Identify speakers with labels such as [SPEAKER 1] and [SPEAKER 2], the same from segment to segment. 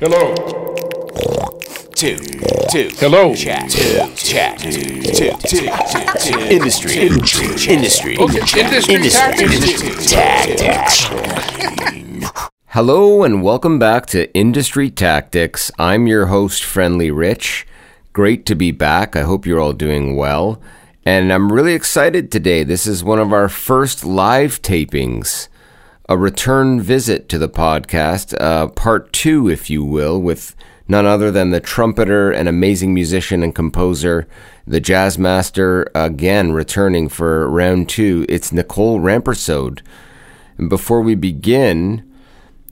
[SPEAKER 1] Hello.
[SPEAKER 2] two, two.
[SPEAKER 1] Hello.
[SPEAKER 2] Chat, two, chat, two, two, two, two. Industry, industry,
[SPEAKER 1] Okay, industry tactics.
[SPEAKER 2] tactics.
[SPEAKER 3] Hello and welcome back to Industry Tactics. I'm your host, Friendly Rich. Great to be back. I hope you're all doing well. And I'm really excited today. This is one of our first live tapings, a return visit to the podcast, uh, part two, if you will, with none other than the trumpeter and amazing musician and composer, the jazz master, again returning for round two. It's Nicole Rampersaud. And before we begin,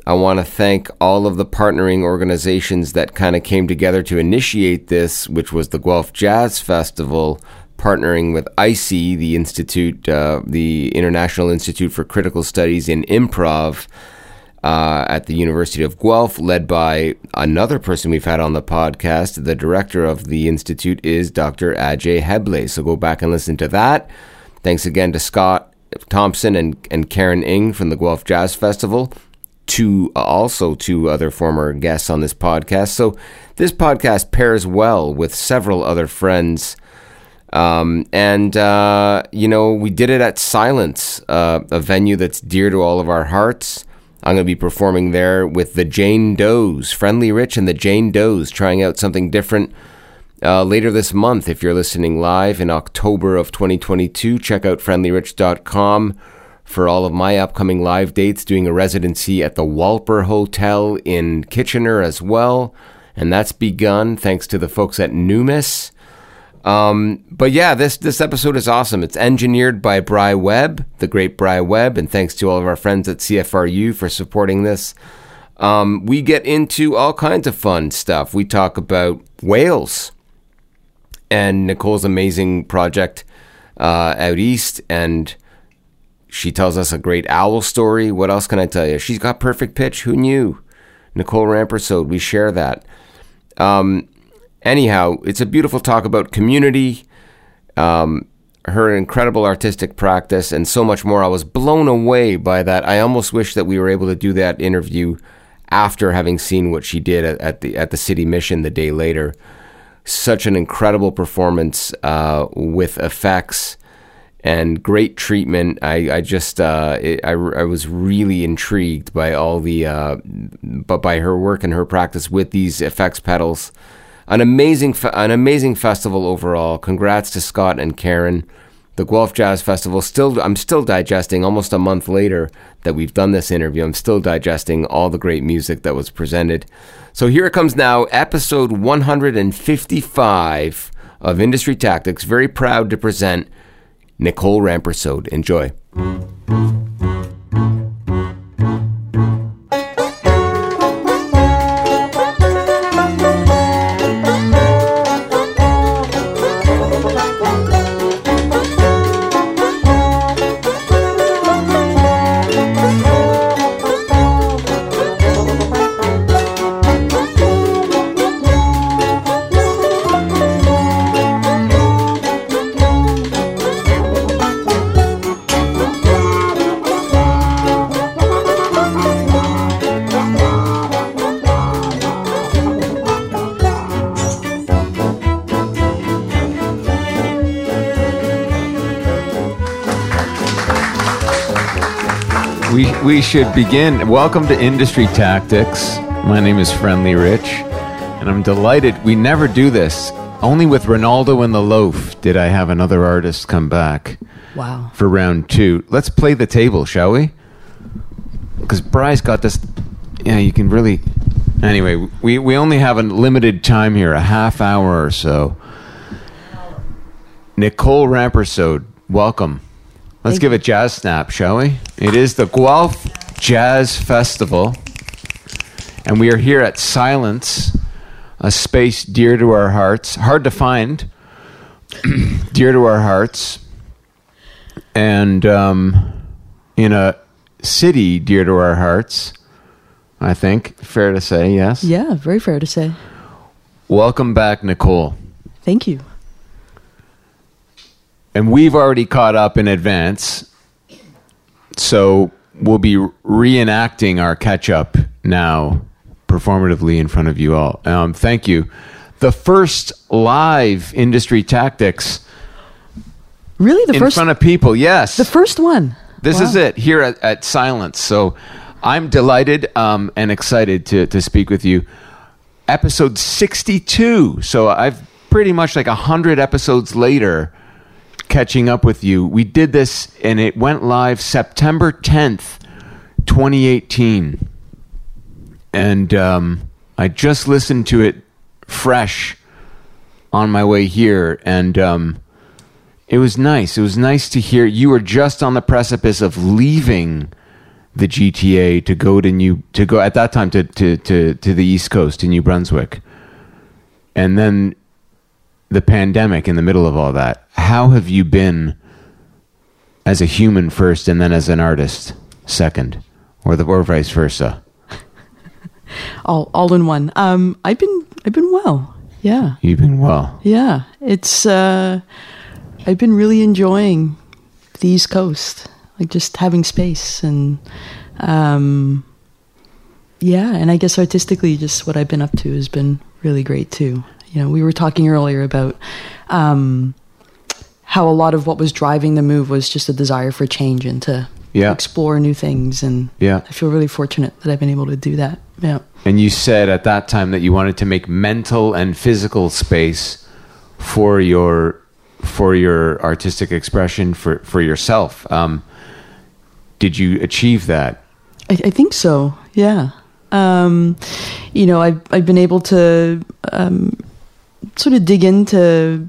[SPEAKER 3] I want to thank all of the partnering organizations that kind of came together to initiate this, which was the Guelph Jazz Festival, partnering with ICI, the Institute, uh, the International Institute for Critical Studies in Improv uh, at the University of Guelph, led by another person we've had on the podcast. The director of the institute is Dr. Ajay Heble. So go back and listen to that. Thanks again to Scott Thomson and, and Karen Ng from the Guelph Jazz Festival to uh, also two other former guests on this podcast. So this podcast pairs well with several other friends. Um, and, uh, you know, we did it at Silence, uh, a venue that's dear to all of our hearts. I'm going to be performing there with the Jane Does, Friendly Rich and the Jane Does, trying out something different uh, later this month. If you're listening live in October of 2022, check out friendlyrich.com for all of my upcoming live dates, doing a residency at the Walper Hotel in Kitchener as well. And that's begun thanks to the folks at Numus. Um, but yeah, this this episode is awesome. It's engineered by Bry Webb, the great Bry Webb, and thanks to all of our friends at CFRU for supporting this. Um, we get into all kinds of fun stuff. We talk about whales and Nicole's amazing project uh, out east, and she tells us a great owl story. What else can I tell you? She's got perfect pitch. Who knew? Nicole Rampersaud. We share that. Um, anyhow, it's a beautiful talk about community, um, her incredible artistic practice, and so much more. I was blown away by that. I almost wish that we were able to do that interview after having seen what she did at, at the at the city mission the day later. Such an incredible performance uh, with effects and great treatment. I, I just uh, it, I, I was really intrigued by all the uh, but by her work and her practice with these effects pedals. An amazing fe- an amazing festival overall. Congrats to Scott and Karen. The Guelph Jazz Festival still I'm still digesting almost a month later that we've done this interview. I'm still digesting all the great music that was presented. So here it comes now, episode 155 of Industry Tactics. Very proud to present Nicole Rampersaud. Enjoy.
[SPEAKER 4] Should begin. Welcome to Industry Tactics. My name is Friendly Rich, and I'm delighted. We never do this. Only with Ronaldo and the Loaf did I have another artist come back
[SPEAKER 5] Wow.
[SPEAKER 4] for round two. Let's play the table, shall we? Because Bry's got this. Yeah, you can really. Anyway, we, we only have a limited time here, a half hour or so. Nicole Rampersaud, welcome. Let's give a jazz snap, shall we? It is the Guelph Jazz Festival, and we are here at Silence, a space dear to our hearts, hard to find, dear to our hearts, and um, in a city dear to our hearts. I think fair to say, yes.
[SPEAKER 5] Yeah, very fair to say.
[SPEAKER 4] Welcome back, Nicole.
[SPEAKER 5] Thank you.
[SPEAKER 4] And we've already caught up in advance. So we'll be reenacting our catch up now performatively in front of you all. Um, thank you. The first live industry tactics
[SPEAKER 5] Really, the
[SPEAKER 4] in
[SPEAKER 5] first
[SPEAKER 4] front of people. Yes,
[SPEAKER 5] the first one.
[SPEAKER 4] this
[SPEAKER 5] Wow.
[SPEAKER 4] is it here at, at Silence. So I'm delighted um, and excited to, to speak with you. Episode 62. So I've pretty much like 100 episodes later catching up with you. We did this and it went live September 10th, 2018. And um, I just listened to it fresh on my way here. And. Um, it was nice. It was nice to hear you were just on the precipice of leaving the GTA to go to New to go at that time to to to, to the East Coast to New Brunswick, and then the pandemic in the middle of all that. How have you been as a human first, and then as an artist second, or the or vice versa?
[SPEAKER 5] all all in one. Um, I've been I've been well. Yeah,
[SPEAKER 4] You've been well.
[SPEAKER 5] yeah. It's uh, I've been really enjoying the East Coast, like just having space and um, yeah. And I guess artistically, just what I've been up to has been really great too. You know, we were talking earlier about um, how a lot of what was driving the move was just a desire for change and to
[SPEAKER 4] Yeah.
[SPEAKER 5] explore new things. And
[SPEAKER 4] Yeah.
[SPEAKER 5] I feel really fortunate that I've been able to do that. Yeah.
[SPEAKER 4] And you said at that time that you wanted to make mental and physical space for your for your artistic expression for for yourself. Um, did you achieve that?
[SPEAKER 5] I, I think so. Yeah. Um, you know, I've I've been able to um, sort of dig into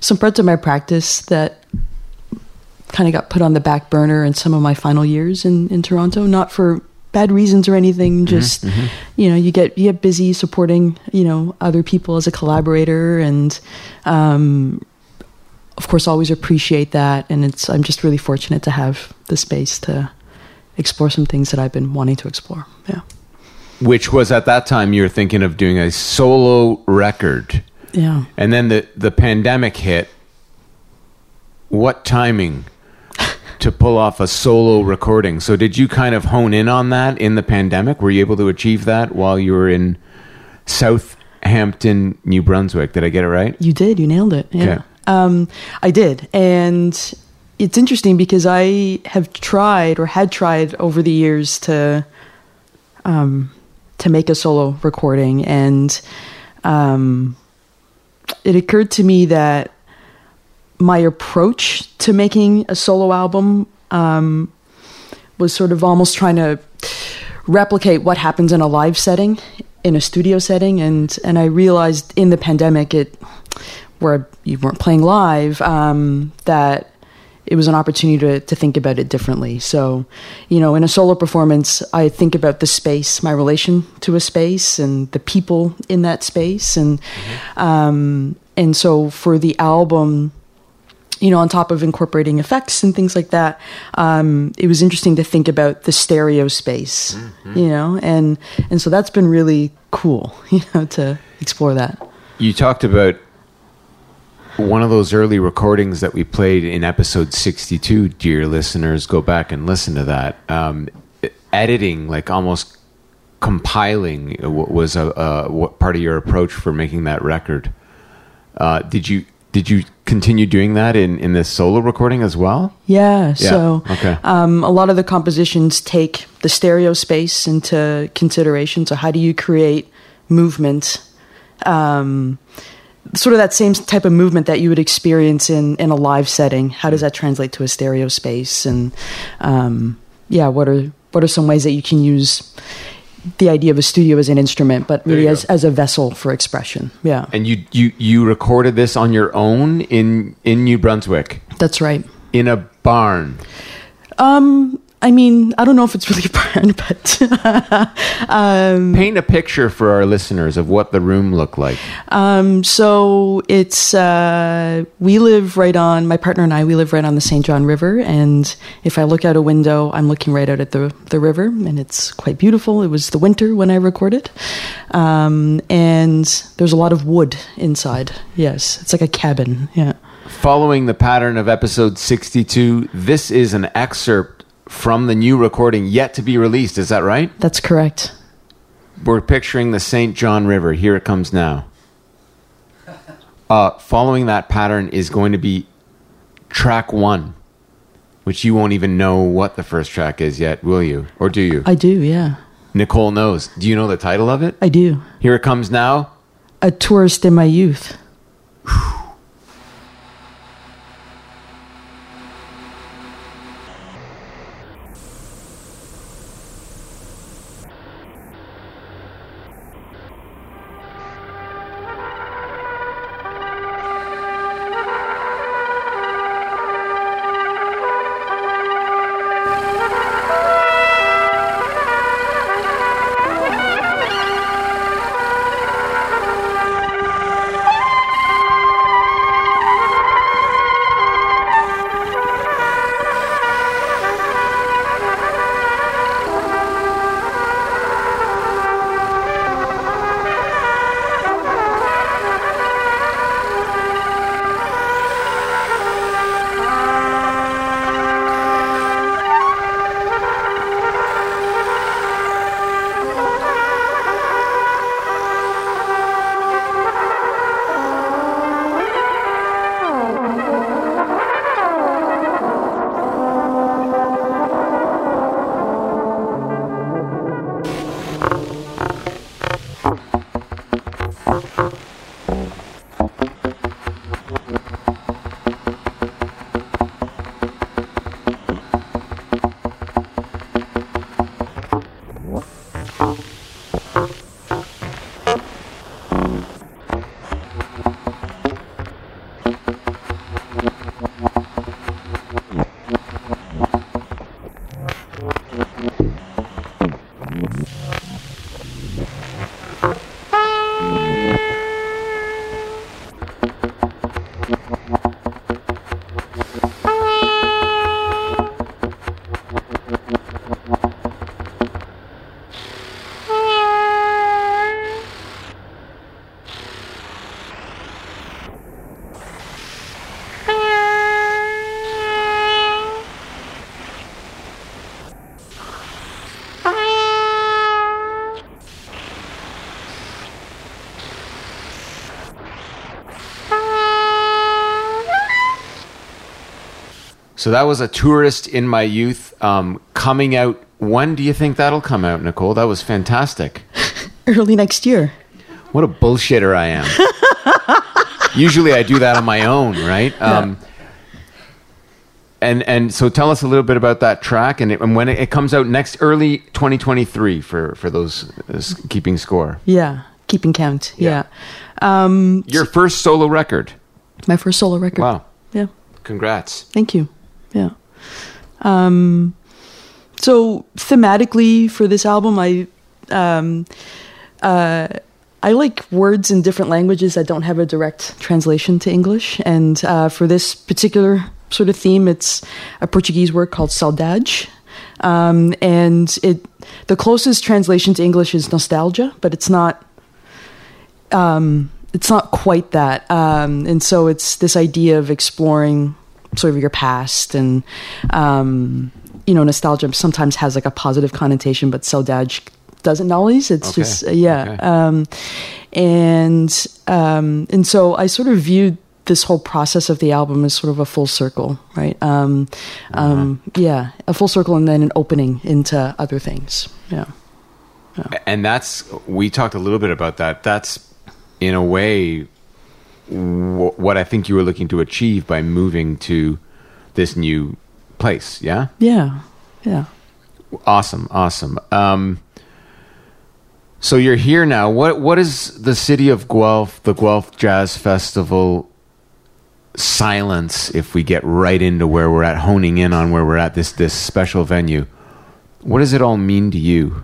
[SPEAKER 5] some parts of my practice that kind of got put on the back burner in some of my final years in, in Toronto. Not for bad reasons or anything. Just you know, you get you get busy supporting you know other people as a collaborator, and um, of course always appreciate that. And it's I'm just really fortunate to have the space to explore some things that I've been wanting to explore. Yeah.
[SPEAKER 4] Which was at that time you were thinking of doing a solo record,
[SPEAKER 5] Yeah.
[SPEAKER 4] and then the the pandemic hit. What timing to pull off a solo recording? So did you kind of hone in on that in the pandemic? Were you able to achieve that while you were in Southampton, New Brunswick? Did I get it right?
[SPEAKER 5] You did. You nailed it. Yeah.
[SPEAKER 4] Okay.
[SPEAKER 5] Um, I did. And it's interesting because I have tried or had tried over the years to um, to make a solo recording, and um, it occurred to me that my approach to making a solo album um, was sort of almost trying to replicate what happens in a live setting in a studio setting. And and I realized in the pandemic it where you weren't playing live um, that it was an opportunity to, to think about it differently. So, you know, in a solo performance, I think about the space, my relation to a space, and the people in that space, and um, and so for the album, you know, on top of incorporating effects and things like that, um, it was interesting to think about the stereo space, you know, and and so that's been really cool, you know, to explore that.
[SPEAKER 4] You talked about one of those early recordings that we played in episode 62 dear listeners go back and listen to that um, editing like almost compiling w- was a, a what part of your approach for making that record uh, did you did you continue doing that in in this solo recording as well
[SPEAKER 5] Yeah. So,
[SPEAKER 4] okay.
[SPEAKER 5] um, a lot of the compositions take the stereo space into consideration. So, how do you create movement? Um, sort of that same type of movement that you would experience in in a live setting. How does that translate to a stereo space? And um, yeah, what are what are some ways that you can use the idea of a studio as an instrument, but really as,
[SPEAKER 4] go.
[SPEAKER 5] as a vessel for expression? Yeah,
[SPEAKER 4] and you you you recorded this on your own in in New Brunswick
[SPEAKER 5] that's right.
[SPEAKER 4] in a barn
[SPEAKER 5] Um, I mean, I don't know if it's really a barn, but
[SPEAKER 4] paint a picture for our listeners of what the room looked like
[SPEAKER 5] Um, so it's uh, we live right on my partner and I. We live right on the St. John River, and if I look out a window, I'm looking right out at the the river, and it's quite beautiful. It was the winter when I recorded, um, and there's a lot of wood inside. Yes, it's like a cabin. Yeah.
[SPEAKER 4] Following the pattern of episode 62, this is an excerpt from the new recording yet to be released. Is that right?
[SPEAKER 5] That's correct.
[SPEAKER 4] we're picturing the St. John River. Here it comes now. Uh, following that pattern is going to be track one, which you won't even know what the first track is yet, will you? Or do you?
[SPEAKER 5] I do, yeah.
[SPEAKER 4] Nicole knows. Do you know the title of it?
[SPEAKER 5] I do.
[SPEAKER 4] Here it comes now.
[SPEAKER 5] A tourist in my youth.
[SPEAKER 4] So that was a tourist in my youth um, coming out. When do you think that'll come out, Nicole? That was fantastic.
[SPEAKER 5] Early next year.
[SPEAKER 4] What a bullshitter I am. Usually I do that on my own, right? Um, and and so tell us a little bit about that track and, it, and when it, it comes out next early 2023 for for those uh, keeping score.
[SPEAKER 5] Yeah. Keeping count.
[SPEAKER 4] Yeah.
[SPEAKER 5] Yeah. Um,
[SPEAKER 4] Your first solo record.
[SPEAKER 5] my first solo record.
[SPEAKER 4] Wow.
[SPEAKER 5] Yeah.
[SPEAKER 4] Congrats.
[SPEAKER 5] Thank you. Yeah. Um, so thematically for this album, I um, uh, I like words in different languages that don't have a direct translation to English, and uh, for this particular sort of theme, it's a Portuguese word called saudade. Um, and it the closest translation to English is nostalgia, but it's not um, it's not quite that. Um, and so it's this idea of exploring sort of your past and, um, you know, nostalgia sometimes has like a positive connotation, but saudade doesn't always. It's
[SPEAKER 4] Okay.
[SPEAKER 5] just, uh, yeah.
[SPEAKER 4] Okay.
[SPEAKER 5] Um, and, um, and so I sort of viewed this whole process of the album as sort of a full circle, right? Um, um, yeah, a full circle and then an opening into other things. Yeah.
[SPEAKER 4] And that's we talked a little bit about that. That's in a way w- what I think you were looking to achieve by moving to this new place. Yeah.
[SPEAKER 5] Yeah. Yeah.
[SPEAKER 4] Awesome, awesome. Um, so you're here now. What what is the city of Guelph, the Guelph Jazz Festival silence if we get right into where we're at, honing in on where we're at this this special venue? What does it all mean to you?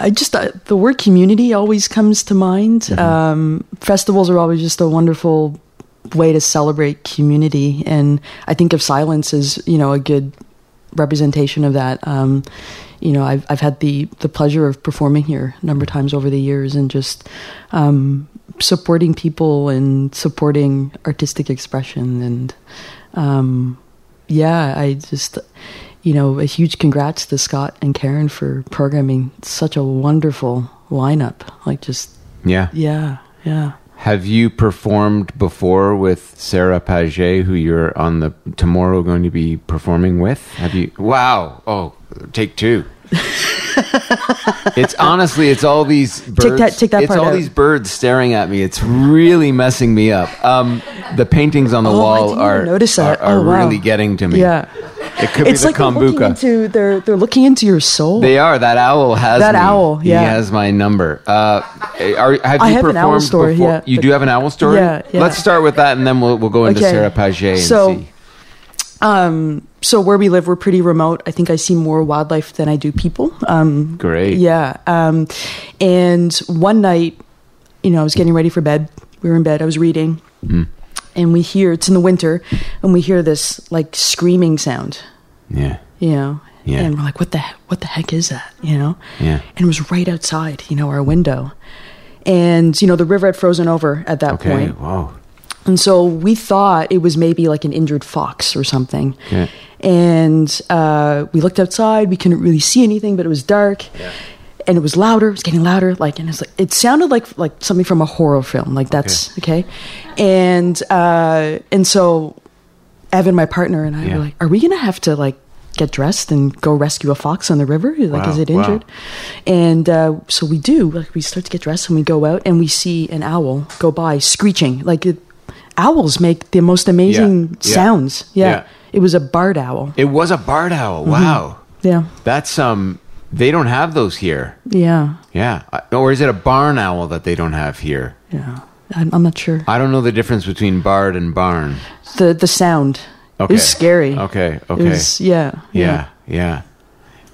[SPEAKER 5] I just uh, the word community always comes to mind. Um, festivals are always just a wonderful way to celebrate community, and I think of silence as you know a good representation of that. Um, you know, I've I've had the the pleasure of performing here a number of times over the years, and just um, supporting people and supporting artistic expression, and um, yeah, I just you know, a huge congrats to Scott and Karen for programming such a wonderful lineup. Like, just,
[SPEAKER 4] Yeah.
[SPEAKER 5] yeah, yeah.
[SPEAKER 4] Have you performed before with Sarah Pagé, who you're on the tomorrow going to be performing with? Have you? Wow! Oh, take two. it's honestly, it's all these birds.
[SPEAKER 5] that- take that
[SPEAKER 4] it's all
[SPEAKER 5] out.
[SPEAKER 4] these birds staring at me. It's really messing me up. Um, the paintings on the
[SPEAKER 5] Oh,
[SPEAKER 4] wall are are, are
[SPEAKER 5] Oh, wow.
[SPEAKER 4] really getting to me.
[SPEAKER 5] Yeah.
[SPEAKER 4] It could
[SPEAKER 5] It's
[SPEAKER 4] be
[SPEAKER 5] like
[SPEAKER 4] the
[SPEAKER 5] they're looking into they're they're looking into your soul.
[SPEAKER 4] They are. That owl has
[SPEAKER 5] That
[SPEAKER 4] me.
[SPEAKER 5] owl, yeah.
[SPEAKER 4] He has my number. Uh, are, have you
[SPEAKER 5] I have
[SPEAKER 4] performed
[SPEAKER 5] an owl story,
[SPEAKER 4] before?
[SPEAKER 5] yeah,
[SPEAKER 4] You
[SPEAKER 5] but-
[SPEAKER 4] do have an owl story?
[SPEAKER 5] Yeah, yeah.
[SPEAKER 4] Let's start with that, and then we'll we'll go into
[SPEAKER 5] Okay.
[SPEAKER 4] Sarah Pagé and
[SPEAKER 5] So-
[SPEAKER 4] see.
[SPEAKER 5] Um, so where we live, we're pretty remote. I think I see more wildlife than I do people. Um,
[SPEAKER 4] Great.
[SPEAKER 5] yeah. Um, and one night, you know, I was getting ready for bed. We were in bed. I was reading,
[SPEAKER 4] Hmm.
[SPEAKER 5] And we hear it's in the winter, and we hear this like screaming sound.
[SPEAKER 4] Yeah.
[SPEAKER 5] You know.
[SPEAKER 4] Yeah.
[SPEAKER 5] And we're like, what the what the heck is that? You know.
[SPEAKER 4] Yeah.
[SPEAKER 5] And it was right outside, you know, our window. And you know the river had frozen over at that
[SPEAKER 4] Okay.
[SPEAKER 5] point.
[SPEAKER 4] Whoa.
[SPEAKER 5] And so we thought it was maybe like an injured fox or something.
[SPEAKER 4] Okay.
[SPEAKER 5] And uh, we looked outside. We couldn't really see anything, but it was dark. And it was louder. It was getting louder. Like, and it's like it sounded like like something from a horror film. Like that's okay. And uh, and so Evan, my partner, and I
[SPEAKER 4] Yeah.
[SPEAKER 5] were like, "Are we gonna have to like get dressed and go rescue a fox on the river? Like,
[SPEAKER 4] Wow,
[SPEAKER 5] is it
[SPEAKER 4] wow.
[SPEAKER 5] injured?" And uh, so we do. Like, we start to get dressed and we go out and we see an owl go by screeching. Like, it, owls make the most amazing
[SPEAKER 4] Yeah,
[SPEAKER 5] sounds. Yeah.
[SPEAKER 4] yeah.
[SPEAKER 5] it was a barred owl.
[SPEAKER 4] It was a barred owl.
[SPEAKER 5] Mm-hmm.
[SPEAKER 4] Wow.
[SPEAKER 5] Yeah,
[SPEAKER 4] That's um. They don't have those here.
[SPEAKER 5] yeah,
[SPEAKER 4] Yeah. Or is it a barn owl that they don't have here?
[SPEAKER 5] yeah. I'm, I'm not sure.
[SPEAKER 4] I don't know the difference between barred and barn.
[SPEAKER 5] The the sound.
[SPEAKER 4] Okay.
[SPEAKER 5] It was scary.
[SPEAKER 4] Okay. Okay.
[SPEAKER 5] was, yeah,
[SPEAKER 4] yeah. Yeah.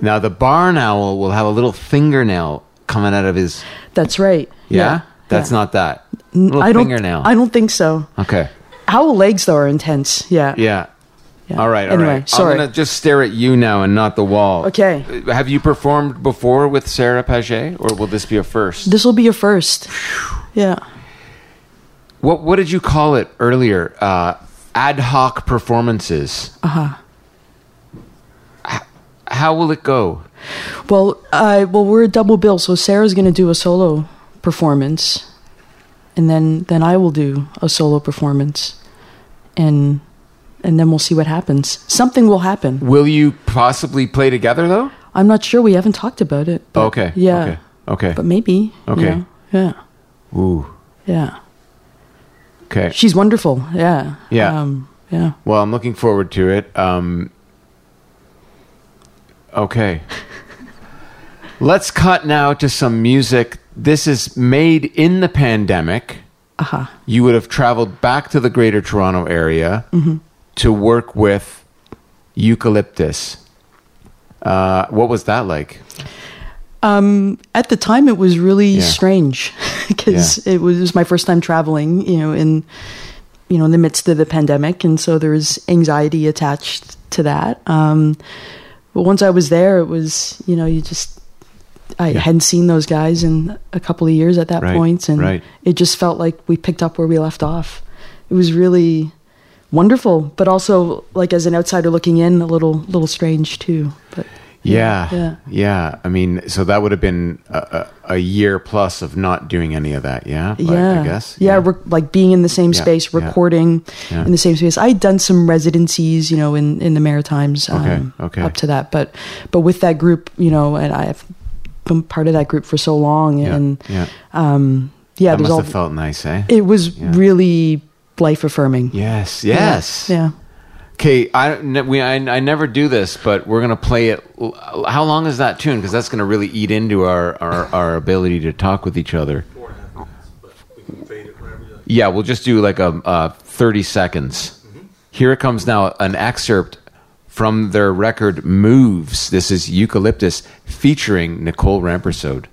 [SPEAKER 4] Now the barn owl will have a little fingernail coming out of his.
[SPEAKER 5] That's right.
[SPEAKER 4] Yeah. That's
[SPEAKER 5] yeah.
[SPEAKER 4] not that. Little
[SPEAKER 5] I don't.
[SPEAKER 4] fingernail.
[SPEAKER 5] I don't think so.
[SPEAKER 4] okay.
[SPEAKER 5] Owl legs though are intense. Yeah.
[SPEAKER 4] Yeah.
[SPEAKER 5] Yeah.
[SPEAKER 4] All right. All
[SPEAKER 5] Anyway,
[SPEAKER 4] right.
[SPEAKER 5] sorry.
[SPEAKER 4] I'm gonna just stare at you now and not the wall.
[SPEAKER 5] Okay.
[SPEAKER 4] Uh, Have you performed before with Sarah Pagé, or will this be a first?
[SPEAKER 5] This will be a first. Yeah.
[SPEAKER 4] What What did you call it earlier? Uh, ad hoc performances.
[SPEAKER 5] Uh huh.
[SPEAKER 4] How will it go?
[SPEAKER 5] Well, uh, well, we're a double bill, so Sarah's going to do a solo performance, and then then I will do a solo performance, and and then we'll see what happens. Something will happen.
[SPEAKER 4] Will you possibly play together though?
[SPEAKER 5] I'm not sure. We haven't talked about it. But
[SPEAKER 4] okay.
[SPEAKER 5] Yeah.
[SPEAKER 4] Okay. Okay.
[SPEAKER 5] But maybe. you
[SPEAKER 4] Okay.
[SPEAKER 5] know, Yeah.
[SPEAKER 4] Ooh.
[SPEAKER 5] Yeah.
[SPEAKER 4] Okay.
[SPEAKER 5] She's wonderful. Yeah.
[SPEAKER 4] Yeah.
[SPEAKER 5] Um, yeah.
[SPEAKER 4] Well, I'm looking forward to it. Um, okay. Let's cut now to some music. This is made in the pandemic.
[SPEAKER 5] Uh-huh.
[SPEAKER 4] You would have traveled back to the greater Toronto area
[SPEAKER 5] Mm-hmm.
[SPEAKER 4] To work with Eucalyptus. Uh, what was that like?
[SPEAKER 5] Um, at the time, it was really
[SPEAKER 4] Yeah.
[SPEAKER 5] strange because it, was, it was my first time traveling. You know, in you know in the midst of the pandemic, and so there was anxiety attached to that. Um, but once I was there, it was you know you just I
[SPEAKER 4] Yeah.
[SPEAKER 5] hadn't seen those guys in a couple of years at that
[SPEAKER 4] Right,
[SPEAKER 5] point, and
[SPEAKER 4] right.
[SPEAKER 5] it just felt like we picked up where we left off. It was really wonderful, but also like as an outsider looking in, a little little strange too. But
[SPEAKER 4] Yeah,
[SPEAKER 5] yeah.
[SPEAKER 4] yeah. I mean, so that would have been a, a, a year plus of not doing any of that. Yeah, Like,
[SPEAKER 5] yeah,
[SPEAKER 4] I guess.
[SPEAKER 5] Yeah, rec- like being in the same
[SPEAKER 4] Yeah,
[SPEAKER 5] space, recording
[SPEAKER 4] Yeah.
[SPEAKER 5] in the same space. I had done some residencies, you know, in in the Maritimes. Um,
[SPEAKER 4] Okay, okay.
[SPEAKER 5] Up to that, but but with that group, you know, and I've been part of that group for so long, and
[SPEAKER 4] yeah.
[SPEAKER 5] um, yeah,
[SPEAKER 4] that must
[SPEAKER 5] all.
[SPEAKER 4] have felt nice, eh?
[SPEAKER 5] it was
[SPEAKER 4] Yeah.
[SPEAKER 5] really life affirming.
[SPEAKER 4] yes, yes.
[SPEAKER 5] Yeah.
[SPEAKER 4] Okay, I we I, I never do this, but we're gonna play it. How long is that tune? Because that's gonna really eat into our, our our ability to talk with each other. Yeah, we'll just do like a, uh thirty seconds. Here it comes now, an excerpt from their record "Moves." This is Eucalyptus featuring Nicole Rampersaud.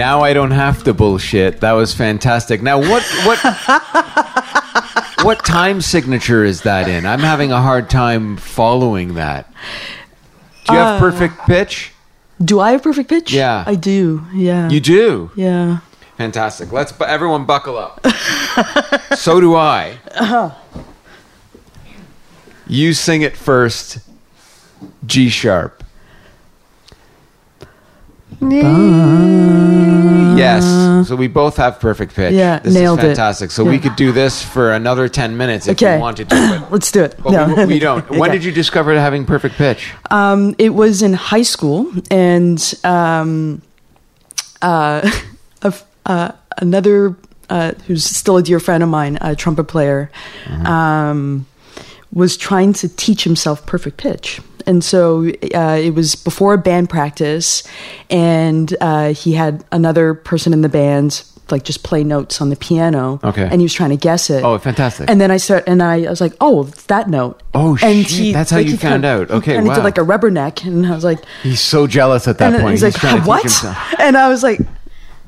[SPEAKER 4] Now I don't have to bullshit. That was fantastic. Now what what what time signature is that in? I'm having a hard time following that. Do you have
[SPEAKER 5] Uh,
[SPEAKER 4] perfect pitch?
[SPEAKER 5] Do I have perfect pitch?
[SPEAKER 4] Yeah.
[SPEAKER 5] I do. Yeah.
[SPEAKER 4] You do.
[SPEAKER 5] Yeah.
[SPEAKER 4] Fantastic. Let's bu- everyone buckle up. so do I. You sing it first. G sharp. Yes. So we both have perfect pitch.
[SPEAKER 5] Yeah,
[SPEAKER 4] this
[SPEAKER 5] nailed
[SPEAKER 4] is
[SPEAKER 5] it.
[SPEAKER 4] fantastic. So we could do this for another 10 minutes if
[SPEAKER 5] Okay.
[SPEAKER 4] we wanted to. But,
[SPEAKER 5] Let's do it.
[SPEAKER 4] but
[SPEAKER 5] No.
[SPEAKER 4] we, we don't. When
[SPEAKER 5] Okay.
[SPEAKER 4] did you discover having perfect pitch?
[SPEAKER 5] Um, it was in high school, and um, uh, uh, another uh, who's still a dear friend of mine, a trumpet player, um, was trying to teach himself perfect pitch. And so uh, it was before a band practice, and uh, he had another person in the band like just play notes on the piano.
[SPEAKER 4] Okay.
[SPEAKER 5] and he was trying to guess it.
[SPEAKER 4] Oh, fantastic.
[SPEAKER 5] And then I start, and I, I was like, "Oh, that note."
[SPEAKER 4] Oh,
[SPEAKER 5] and
[SPEAKER 4] shit, that's how you
[SPEAKER 5] he
[SPEAKER 4] found out. Okay,
[SPEAKER 5] and he did like a rubber neck, and I was like,
[SPEAKER 4] He's so jealous at that
[SPEAKER 5] and
[SPEAKER 4] point.
[SPEAKER 5] he's like,
[SPEAKER 4] trying to
[SPEAKER 5] "What?" And I was like,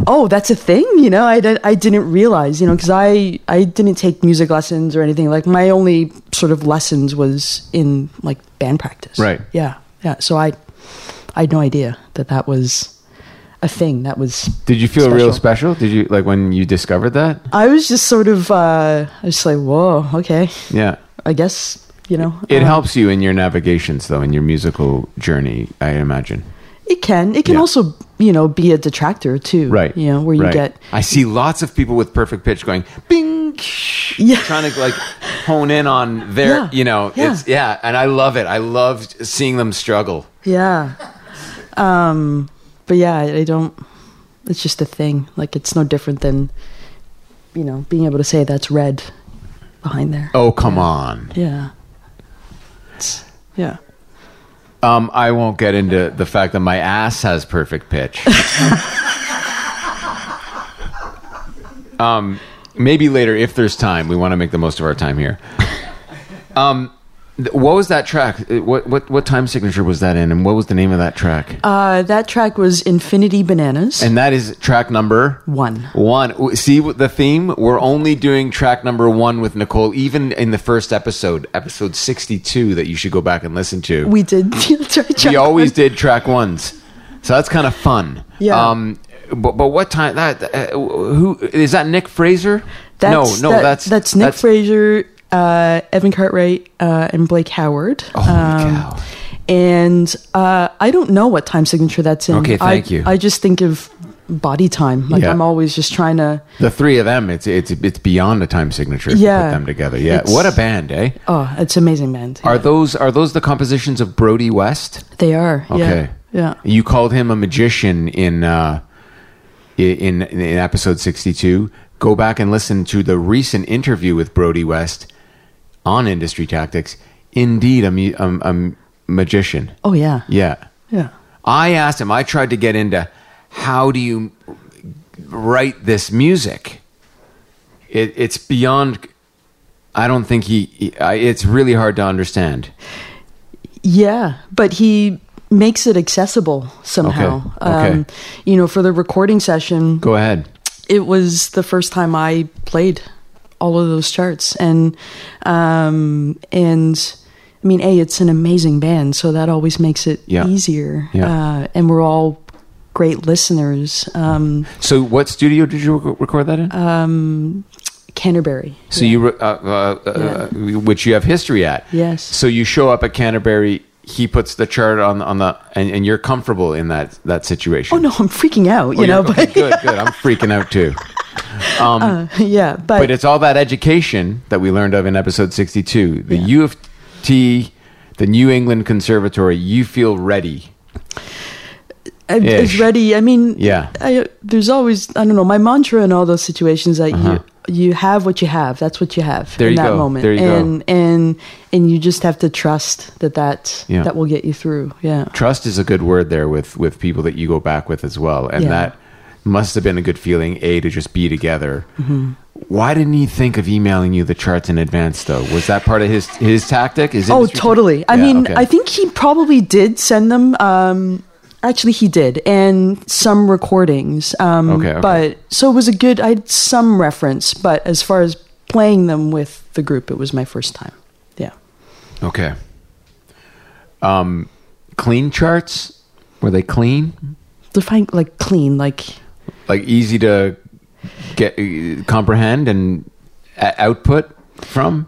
[SPEAKER 5] "Oh, that's a thing," you know. I did, I didn't realize, you know, because I I didn't take music lessons or anything. Like my only sort of lessons was in like band practice.
[SPEAKER 4] Right.
[SPEAKER 5] Yeah. Yeah. So I I had no idea that that was a thing. That was.
[SPEAKER 4] Did you feel real special? Did you like when you discovered that?
[SPEAKER 5] I was just sort of. uh I was just like, whoa, okay.
[SPEAKER 4] Yeah.
[SPEAKER 5] I guess you know.
[SPEAKER 4] It
[SPEAKER 5] um,
[SPEAKER 4] helps you in your navigations, though, in your musical journey. I imagine.
[SPEAKER 5] It can. It can
[SPEAKER 4] Yeah.
[SPEAKER 5] also, you know, be a detractor too.
[SPEAKER 4] Right.
[SPEAKER 5] You know, where you
[SPEAKER 4] Right.
[SPEAKER 5] get
[SPEAKER 4] I see lots of people with perfect pitch going bing,
[SPEAKER 5] Yeah.
[SPEAKER 4] trying to like hone in on their,
[SPEAKER 5] Yeah.
[SPEAKER 4] you know,
[SPEAKER 5] Yeah.
[SPEAKER 4] it's yeah, and I love it. I love seeing them struggle.
[SPEAKER 5] Yeah. Um, but yeah, I, I don't. It's just a thing. Like it's no different than, you know, being able to say that's red behind there.
[SPEAKER 4] Oh come on.
[SPEAKER 5] Yeah. It's, yeah.
[SPEAKER 4] Um, I won't get into the fact that my ass has perfect pitch. um, maybe later if there's time. We want to make the most of our time here. Um, what was that track? Uh, What what what time signature was that in, and what was the name of that track?
[SPEAKER 5] Uh, that track was Infinity Bananas.
[SPEAKER 4] and that is track number
[SPEAKER 5] One.
[SPEAKER 4] One. See the theme? We're only doing track number one with Nicole, even in the first episode, episode sixty-two, that you should go back and listen to.
[SPEAKER 5] we did.
[SPEAKER 4] we always did track ones, so that's kind of fun.
[SPEAKER 5] Yeah.
[SPEAKER 4] Um, but but what time that uh, who is that? Nick Fraser?
[SPEAKER 5] That's,
[SPEAKER 4] no, no,
[SPEAKER 5] that-
[SPEAKER 4] that's
[SPEAKER 5] that's Nick Fraser, uh, Evan Cartwright, uh, and Blake Howard.
[SPEAKER 4] Holy
[SPEAKER 5] Um,
[SPEAKER 4] cow.
[SPEAKER 5] And uh, I don't know what time signature that's in.
[SPEAKER 4] Okay, thank
[SPEAKER 5] I,
[SPEAKER 4] you.
[SPEAKER 5] I just think of body time. Like
[SPEAKER 4] Yeah.
[SPEAKER 5] I'm always just trying to.
[SPEAKER 4] The three of them, it's it's it's beyond a time signature.
[SPEAKER 5] Yeah.
[SPEAKER 4] you put them together. Yeah, what a band, eh?
[SPEAKER 5] Oh, it's amazing, man.
[SPEAKER 4] Are those are those the compositions of Brodie West?
[SPEAKER 5] They are.
[SPEAKER 4] Okay.
[SPEAKER 5] Yeah. Yeah.
[SPEAKER 4] You called him a magician in uh, in in episode sixty two. Go back and listen to the recent interview with Brodie West on Industry Tactics. Indeed, a, um, a magician.
[SPEAKER 5] Oh yeah.
[SPEAKER 4] Yeah.
[SPEAKER 5] Yeah.
[SPEAKER 4] I asked him. I tried to get into how do you write this music. It, it's beyond. I don't think he. he I, it's really hard to understand.
[SPEAKER 5] Yeah, but he makes it accessible somehow.
[SPEAKER 4] Okay, okay.
[SPEAKER 5] Um, you know, for the recording session,
[SPEAKER 4] Go ahead.
[SPEAKER 5] it was the first time I played all of those charts, and um, and I mean, a it's an amazing band, so that always makes it
[SPEAKER 4] Yeah.
[SPEAKER 5] easier.
[SPEAKER 4] Yeah.
[SPEAKER 5] Uh, and we're all great listeners. Um,
[SPEAKER 4] So, what studio did you record that in?
[SPEAKER 5] um, Canterbury.
[SPEAKER 4] So you, re- uh, uh, uh, which you have history at.
[SPEAKER 5] Yes.
[SPEAKER 4] So you show up at Canterbury. He puts the chart on on the, and, and you're comfortable in that that situation.
[SPEAKER 5] Oh no, I'm freaking out.
[SPEAKER 4] Oh,
[SPEAKER 5] You know,
[SPEAKER 4] you're- okay,
[SPEAKER 5] but
[SPEAKER 4] good, good. I'm freaking out too. Um,
[SPEAKER 5] yeah, but,
[SPEAKER 4] but it's all that education that we learned of in episode 62. The
[SPEAKER 5] Yeah.
[SPEAKER 4] U of T, the New England Conservatory. You feel ready. Ish.
[SPEAKER 5] is ready. I mean,
[SPEAKER 4] Yeah.
[SPEAKER 5] I, there's always I don't know. My mantra in all those situations that
[SPEAKER 4] Uh-huh.
[SPEAKER 5] you you have what you have. That's what you have
[SPEAKER 4] There
[SPEAKER 5] in
[SPEAKER 4] you
[SPEAKER 5] that
[SPEAKER 4] go.
[SPEAKER 5] moment,
[SPEAKER 4] There you go.
[SPEAKER 5] and and and you just have to trust that that
[SPEAKER 4] Yeah.
[SPEAKER 5] that will get you through. Yeah,
[SPEAKER 4] Trust is a good word there with with people that you go back with as well, and
[SPEAKER 5] Yeah.
[SPEAKER 4] that must have been a good feeling. A to just be together.
[SPEAKER 5] Mm-hmm.
[SPEAKER 4] Why didn't he think of emailing you the charts in advance, though? Was that part of his his tactic? Is
[SPEAKER 5] Oh, totally. I mean,
[SPEAKER 4] okay.
[SPEAKER 5] I think he probably did send them. Um, Actually, he did, and some recordings. Um,
[SPEAKER 4] Okay, okay.
[SPEAKER 5] But so it was a good. I had some reference, but as far as playing them with the group, it was my first time. Yeah.
[SPEAKER 4] Okay. Um, clean charts were they clean?
[SPEAKER 5] Define like clean, like
[SPEAKER 4] Like easy to get comprehend and output from?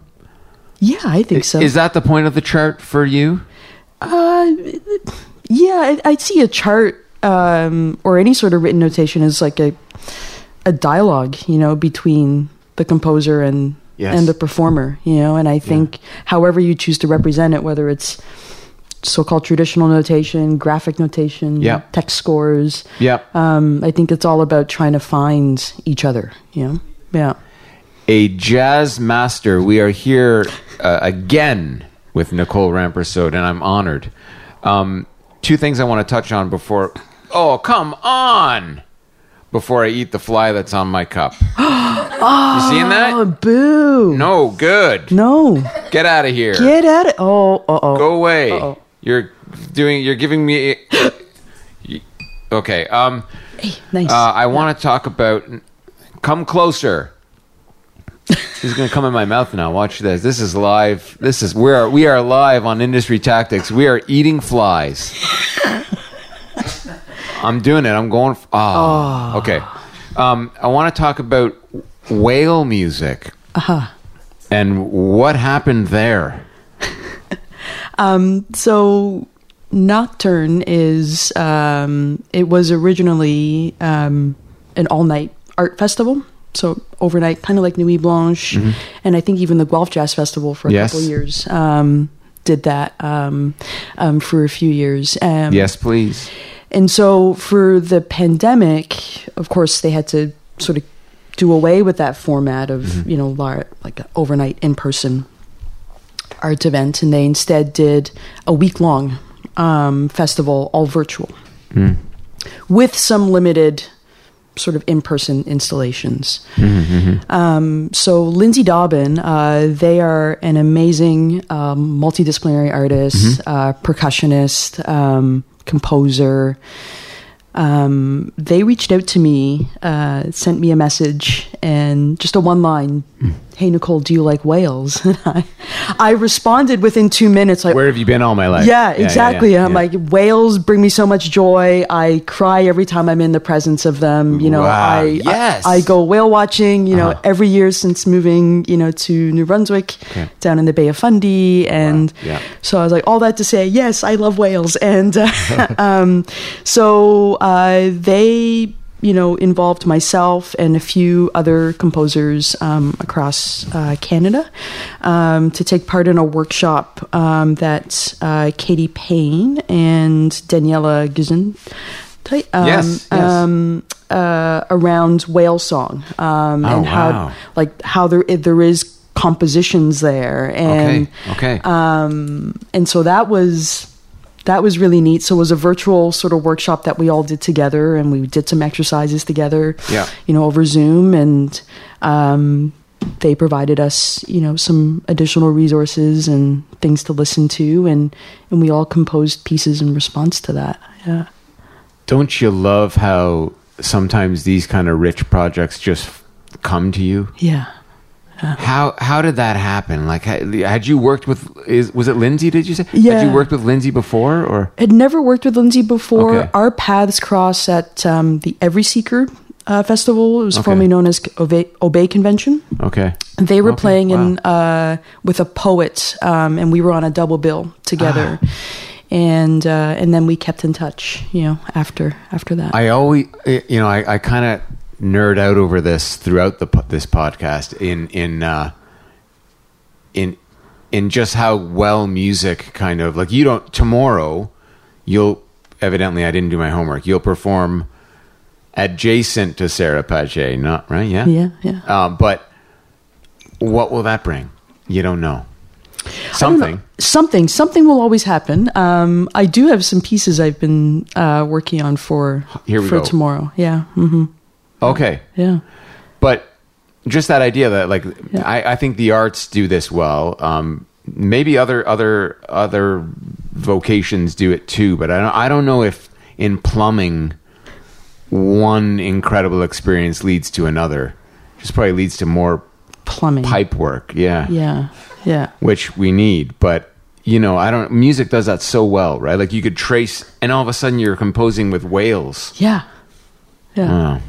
[SPEAKER 5] yeah, I think so.
[SPEAKER 4] Is that the point of the chart for you?
[SPEAKER 5] Uh, yeah, I, I'd see a chart um, or any sort of written notation as like a a dialogue, you know, between the composer and
[SPEAKER 4] Yes.
[SPEAKER 5] and the performer, you know. And I think, however you choose to represent it, whether it's so-called traditional notation, graphic notation,
[SPEAKER 4] Yeah.
[SPEAKER 5] text scores,
[SPEAKER 4] Yep.
[SPEAKER 5] um, I think it's all about trying to find each other, you know. Yeah.
[SPEAKER 4] a jazz master. We are here uh, again with Nicole Rampersaud, and I'm honored. Um, two things I want to touch on before. Oh, come on! Before I eat the fly that's on my cup. you seeing
[SPEAKER 5] Oh,
[SPEAKER 4] that?
[SPEAKER 5] boo!
[SPEAKER 4] No, good.
[SPEAKER 5] No,
[SPEAKER 4] Get out of here.
[SPEAKER 5] get out it. Oh, oh.
[SPEAKER 4] Go away.
[SPEAKER 5] Uh-oh.
[SPEAKER 4] You're doing. You're giving me. Okay. Um.
[SPEAKER 5] Nice.
[SPEAKER 4] Uh, I want to talk about. Come closer. This is going to come in my mouth now. Watch this. This is live. This is we are we are live on Industry Tactics. We are eating flies. I'm doing it. I'm going. Oh, okay. Um, I want to talk about whale music. Uh-huh. And what happened there?
[SPEAKER 5] So Nocturne is um, it was originally um, an all night art festival. So overnight, kind of like Nuit Blanche, and I think even the Guelph Jazz Festival for a
[SPEAKER 4] Mm-hmm. Yes.
[SPEAKER 5] couple years um, did that um, um, for a few years. Um,
[SPEAKER 4] Yes, please.
[SPEAKER 5] and so for the pandemic, of course, they had to sort of do away with that format of you know lar- like overnight in person art event, and they instead did a week long um, festival, all virtual, with some limited sort of in person installations. Um, so Lindsay Dobbin, uh, they are an amazing um, multidisciplinary artist, uh, percussionist, um, composer. Um, they reached out to me, uh, sent me a message, and just a one line, "Hey Nicole, do you like whales?" And I, I responded within two minutes, like,
[SPEAKER 4] Where have you been all my life?
[SPEAKER 5] yeah, exactly.
[SPEAKER 4] yeah,
[SPEAKER 5] I'm
[SPEAKER 4] yeah.
[SPEAKER 5] like, whales bring me so much joy. I cry every time I'm in the presence of them. You know,
[SPEAKER 4] Wow,
[SPEAKER 5] I,
[SPEAKER 4] yes.
[SPEAKER 5] I I go whale watching. You know,
[SPEAKER 4] Uh-huh.
[SPEAKER 5] every year since moving, you know, to New Brunswick, down in the Bay of Fundy, and
[SPEAKER 4] yeah.
[SPEAKER 5] so I was like, all that to say, yes, I love whales, and uh, um, so uh, they. You know, involved myself and a few other composers um, across uh, Canada um, to take part in a workshop um, that uh, Katy Payne and Daniela Gizin um,
[SPEAKER 4] Yes, yes.
[SPEAKER 5] um, uh, around whale song um,
[SPEAKER 4] Oh,
[SPEAKER 5] and how
[SPEAKER 4] wow.
[SPEAKER 5] like how there there is compositions there and
[SPEAKER 4] okay. Okay.
[SPEAKER 5] um, and so that was that was really neat. So it was a virtual sort of workshop that we all did together, and we did some exercises together.
[SPEAKER 4] Yeah.
[SPEAKER 5] you know, over Zoom, and um, they provided us, you know, some additional resources and things to listen to, and and we all composed pieces in response to that. Yeah.
[SPEAKER 4] Don't you love how sometimes these kind of rich projects just come to you?
[SPEAKER 5] Yeah.
[SPEAKER 4] How how did that happen? Like, had, you worked with? Is was it Lindsay? Did you say?
[SPEAKER 5] Yeah.
[SPEAKER 4] Had you worked with Lindsay before, or
[SPEAKER 5] Had never worked with Lindsay before.
[SPEAKER 4] Okay.
[SPEAKER 5] Our paths crossed at um, the Every Seeker uh, festival. It was
[SPEAKER 4] Okay.
[SPEAKER 5] formerly known as Obey, Obey Convention.
[SPEAKER 4] okay?
[SPEAKER 5] They were
[SPEAKER 4] Okay,
[SPEAKER 5] playing in uh, with a poet, um, and we were on a double bill together.
[SPEAKER 4] Ah.
[SPEAKER 5] And uh, and then we kept in touch, you know, after after that.
[SPEAKER 4] I always, you know, I, I kind of nerd out over this throughout the this podcast in in uh, in in just how well music kind of like you don't tomorrow you'll evidently I didn't do my homework you'll perform adjacent to Sarah Pagé not right yeah
[SPEAKER 5] yeah, yeah.
[SPEAKER 4] um, but what will that bring you don't know
[SPEAKER 5] don't know.
[SPEAKER 4] something
[SPEAKER 5] something, something will always happen. Um, I do have some pieces I've been uh, working on for for
[SPEAKER 4] go.
[SPEAKER 5] tomorrow. Yeah, hmm
[SPEAKER 4] okay
[SPEAKER 5] yeah.
[SPEAKER 4] but just that idea that like
[SPEAKER 5] Yeah.
[SPEAKER 4] I, I think the arts do this well um maybe other other other vocations do it too but i don't i don't know if in plumbing, one incredible experience leads to another. Just probably leads to more
[SPEAKER 5] Plumbing.
[SPEAKER 4] pipe work. Yeah.
[SPEAKER 5] Yeah. Yeah.
[SPEAKER 4] Which we need, but you know, I don't. Music does that so well, right? Like you could trace, and all of a sudden you're composing with whales.
[SPEAKER 5] Yeah. Yeah.
[SPEAKER 4] Oh.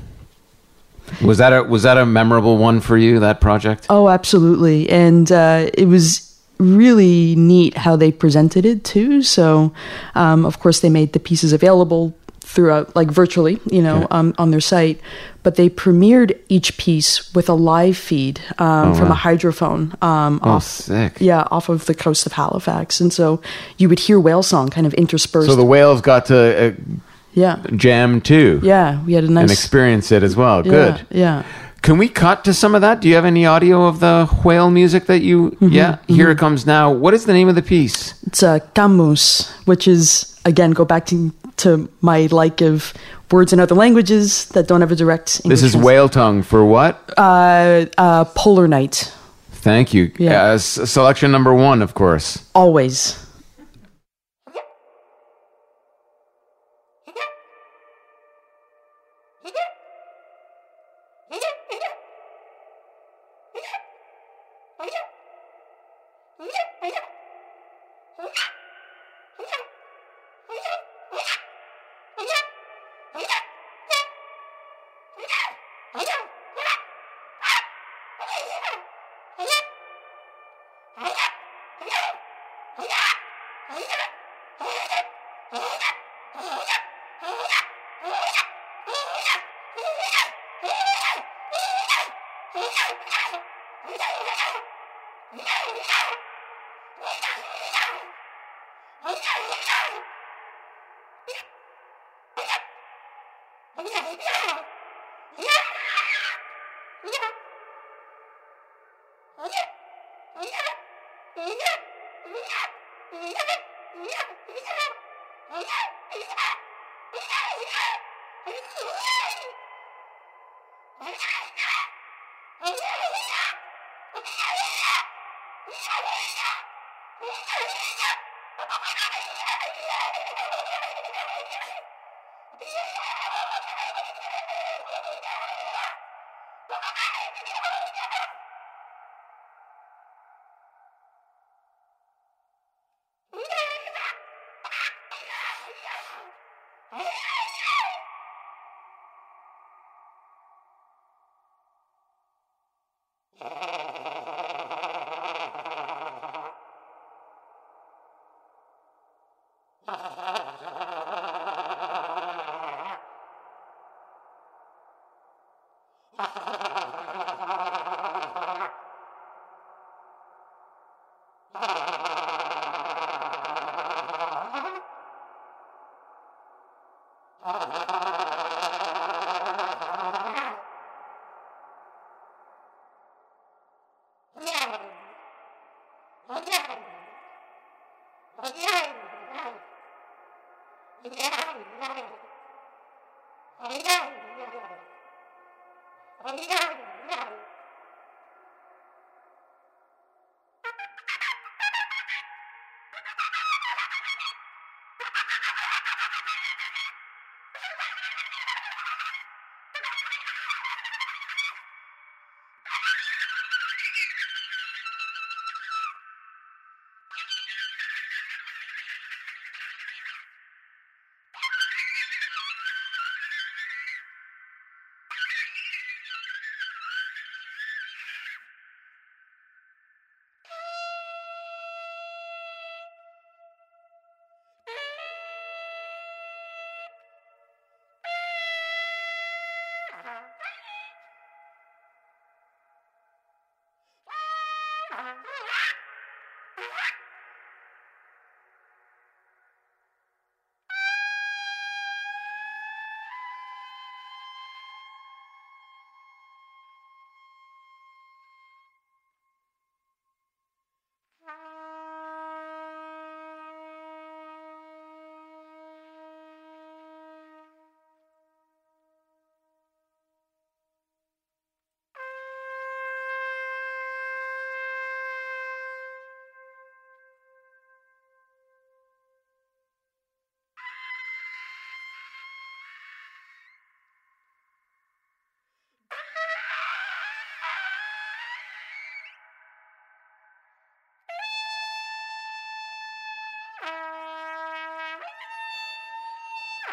[SPEAKER 4] Was that a was that a memorable one for you? That project?
[SPEAKER 5] Oh, absolutely. And uh, it was really neat how they presented it too. So, um, of course, they made the pieces available throughout, like virtually, you know,
[SPEAKER 4] Yeah.
[SPEAKER 5] um, on their site. But they premiered each piece with a live feed um,
[SPEAKER 4] Oh,
[SPEAKER 5] from
[SPEAKER 4] wow.
[SPEAKER 5] a hydrophone um,
[SPEAKER 4] Oh,
[SPEAKER 5] off.
[SPEAKER 4] sick.
[SPEAKER 5] Yeah, off of the coast of Halifax, and so you would hear whale song kind of interspersed.
[SPEAKER 4] So the whales got to uh,
[SPEAKER 5] yeah,
[SPEAKER 4] jam too,
[SPEAKER 5] yeah, we had a nice
[SPEAKER 4] and experience it as well.
[SPEAKER 5] yeah,
[SPEAKER 4] Good.
[SPEAKER 5] Yeah,
[SPEAKER 4] Can we cut to some of that? Do you have any audio of the whale music that you?
[SPEAKER 5] Mm-hmm.
[SPEAKER 4] Yeah, here it comes now. What is the name of the piece?
[SPEAKER 5] It's a kaamos, which is again go back to to my like of words in other languages that don't have a direct. English
[SPEAKER 4] This is whale tongue for what?
[SPEAKER 5] Uh, uh, polar night.
[SPEAKER 4] Thank you.
[SPEAKER 5] Yeah.
[SPEAKER 4] Uh, s- selection number one, of course.
[SPEAKER 5] Always.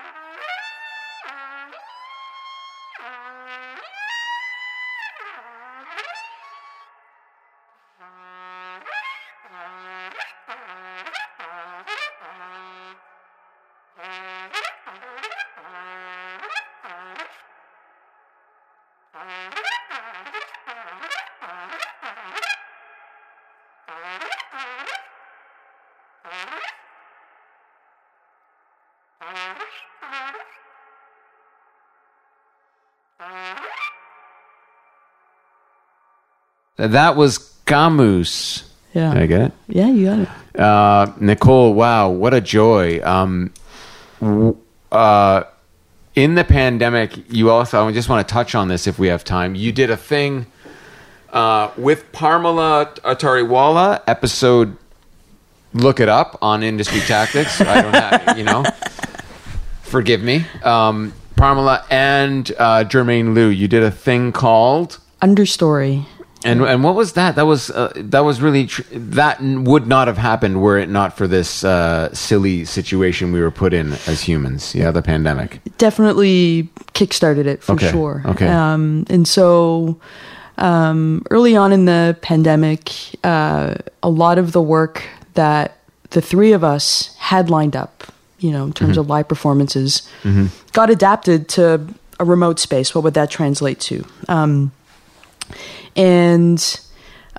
[SPEAKER 5] Ah!
[SPEAKER 4] That was Kaamos.
[SPEAKER 5] Yeah.
[SPEAKER 4] Did I get it?
[SPEAKER 5] Yeah, you got it.
[SPEAKER 4] Uh, Nicole, wow, what a joy. Um, w- uh, in the pandemic, you also, I just want to touch on this if we have time. You did a thing uh, with Parmela Attariwala, episode, look it up on Industry Tactics. I don't have, you know, forgive me. Um, Parmela and uh, Germaine Liu, you did a thing called.
[SPEAKER 5] Understory.
[SPEAKER 4] And and what was that? That was uh, that was really tr- that n- would not have happened were it not for this uh, silly situation we were put in as humans. Yeah, the pandemic.
[SPEAKER 5] definitely kickstarted it for
[SPEAKER 4] Okay,
[SPEAKER 5] sure.
[SPEAKER 4] okay.
[SPEAKER 5] Um, and so um, early on in the pandemic, uh, a lot of the work that the three of us had lined up, you know, in terms of live performances, got adapted to a remote space. What would that translate to? Um, and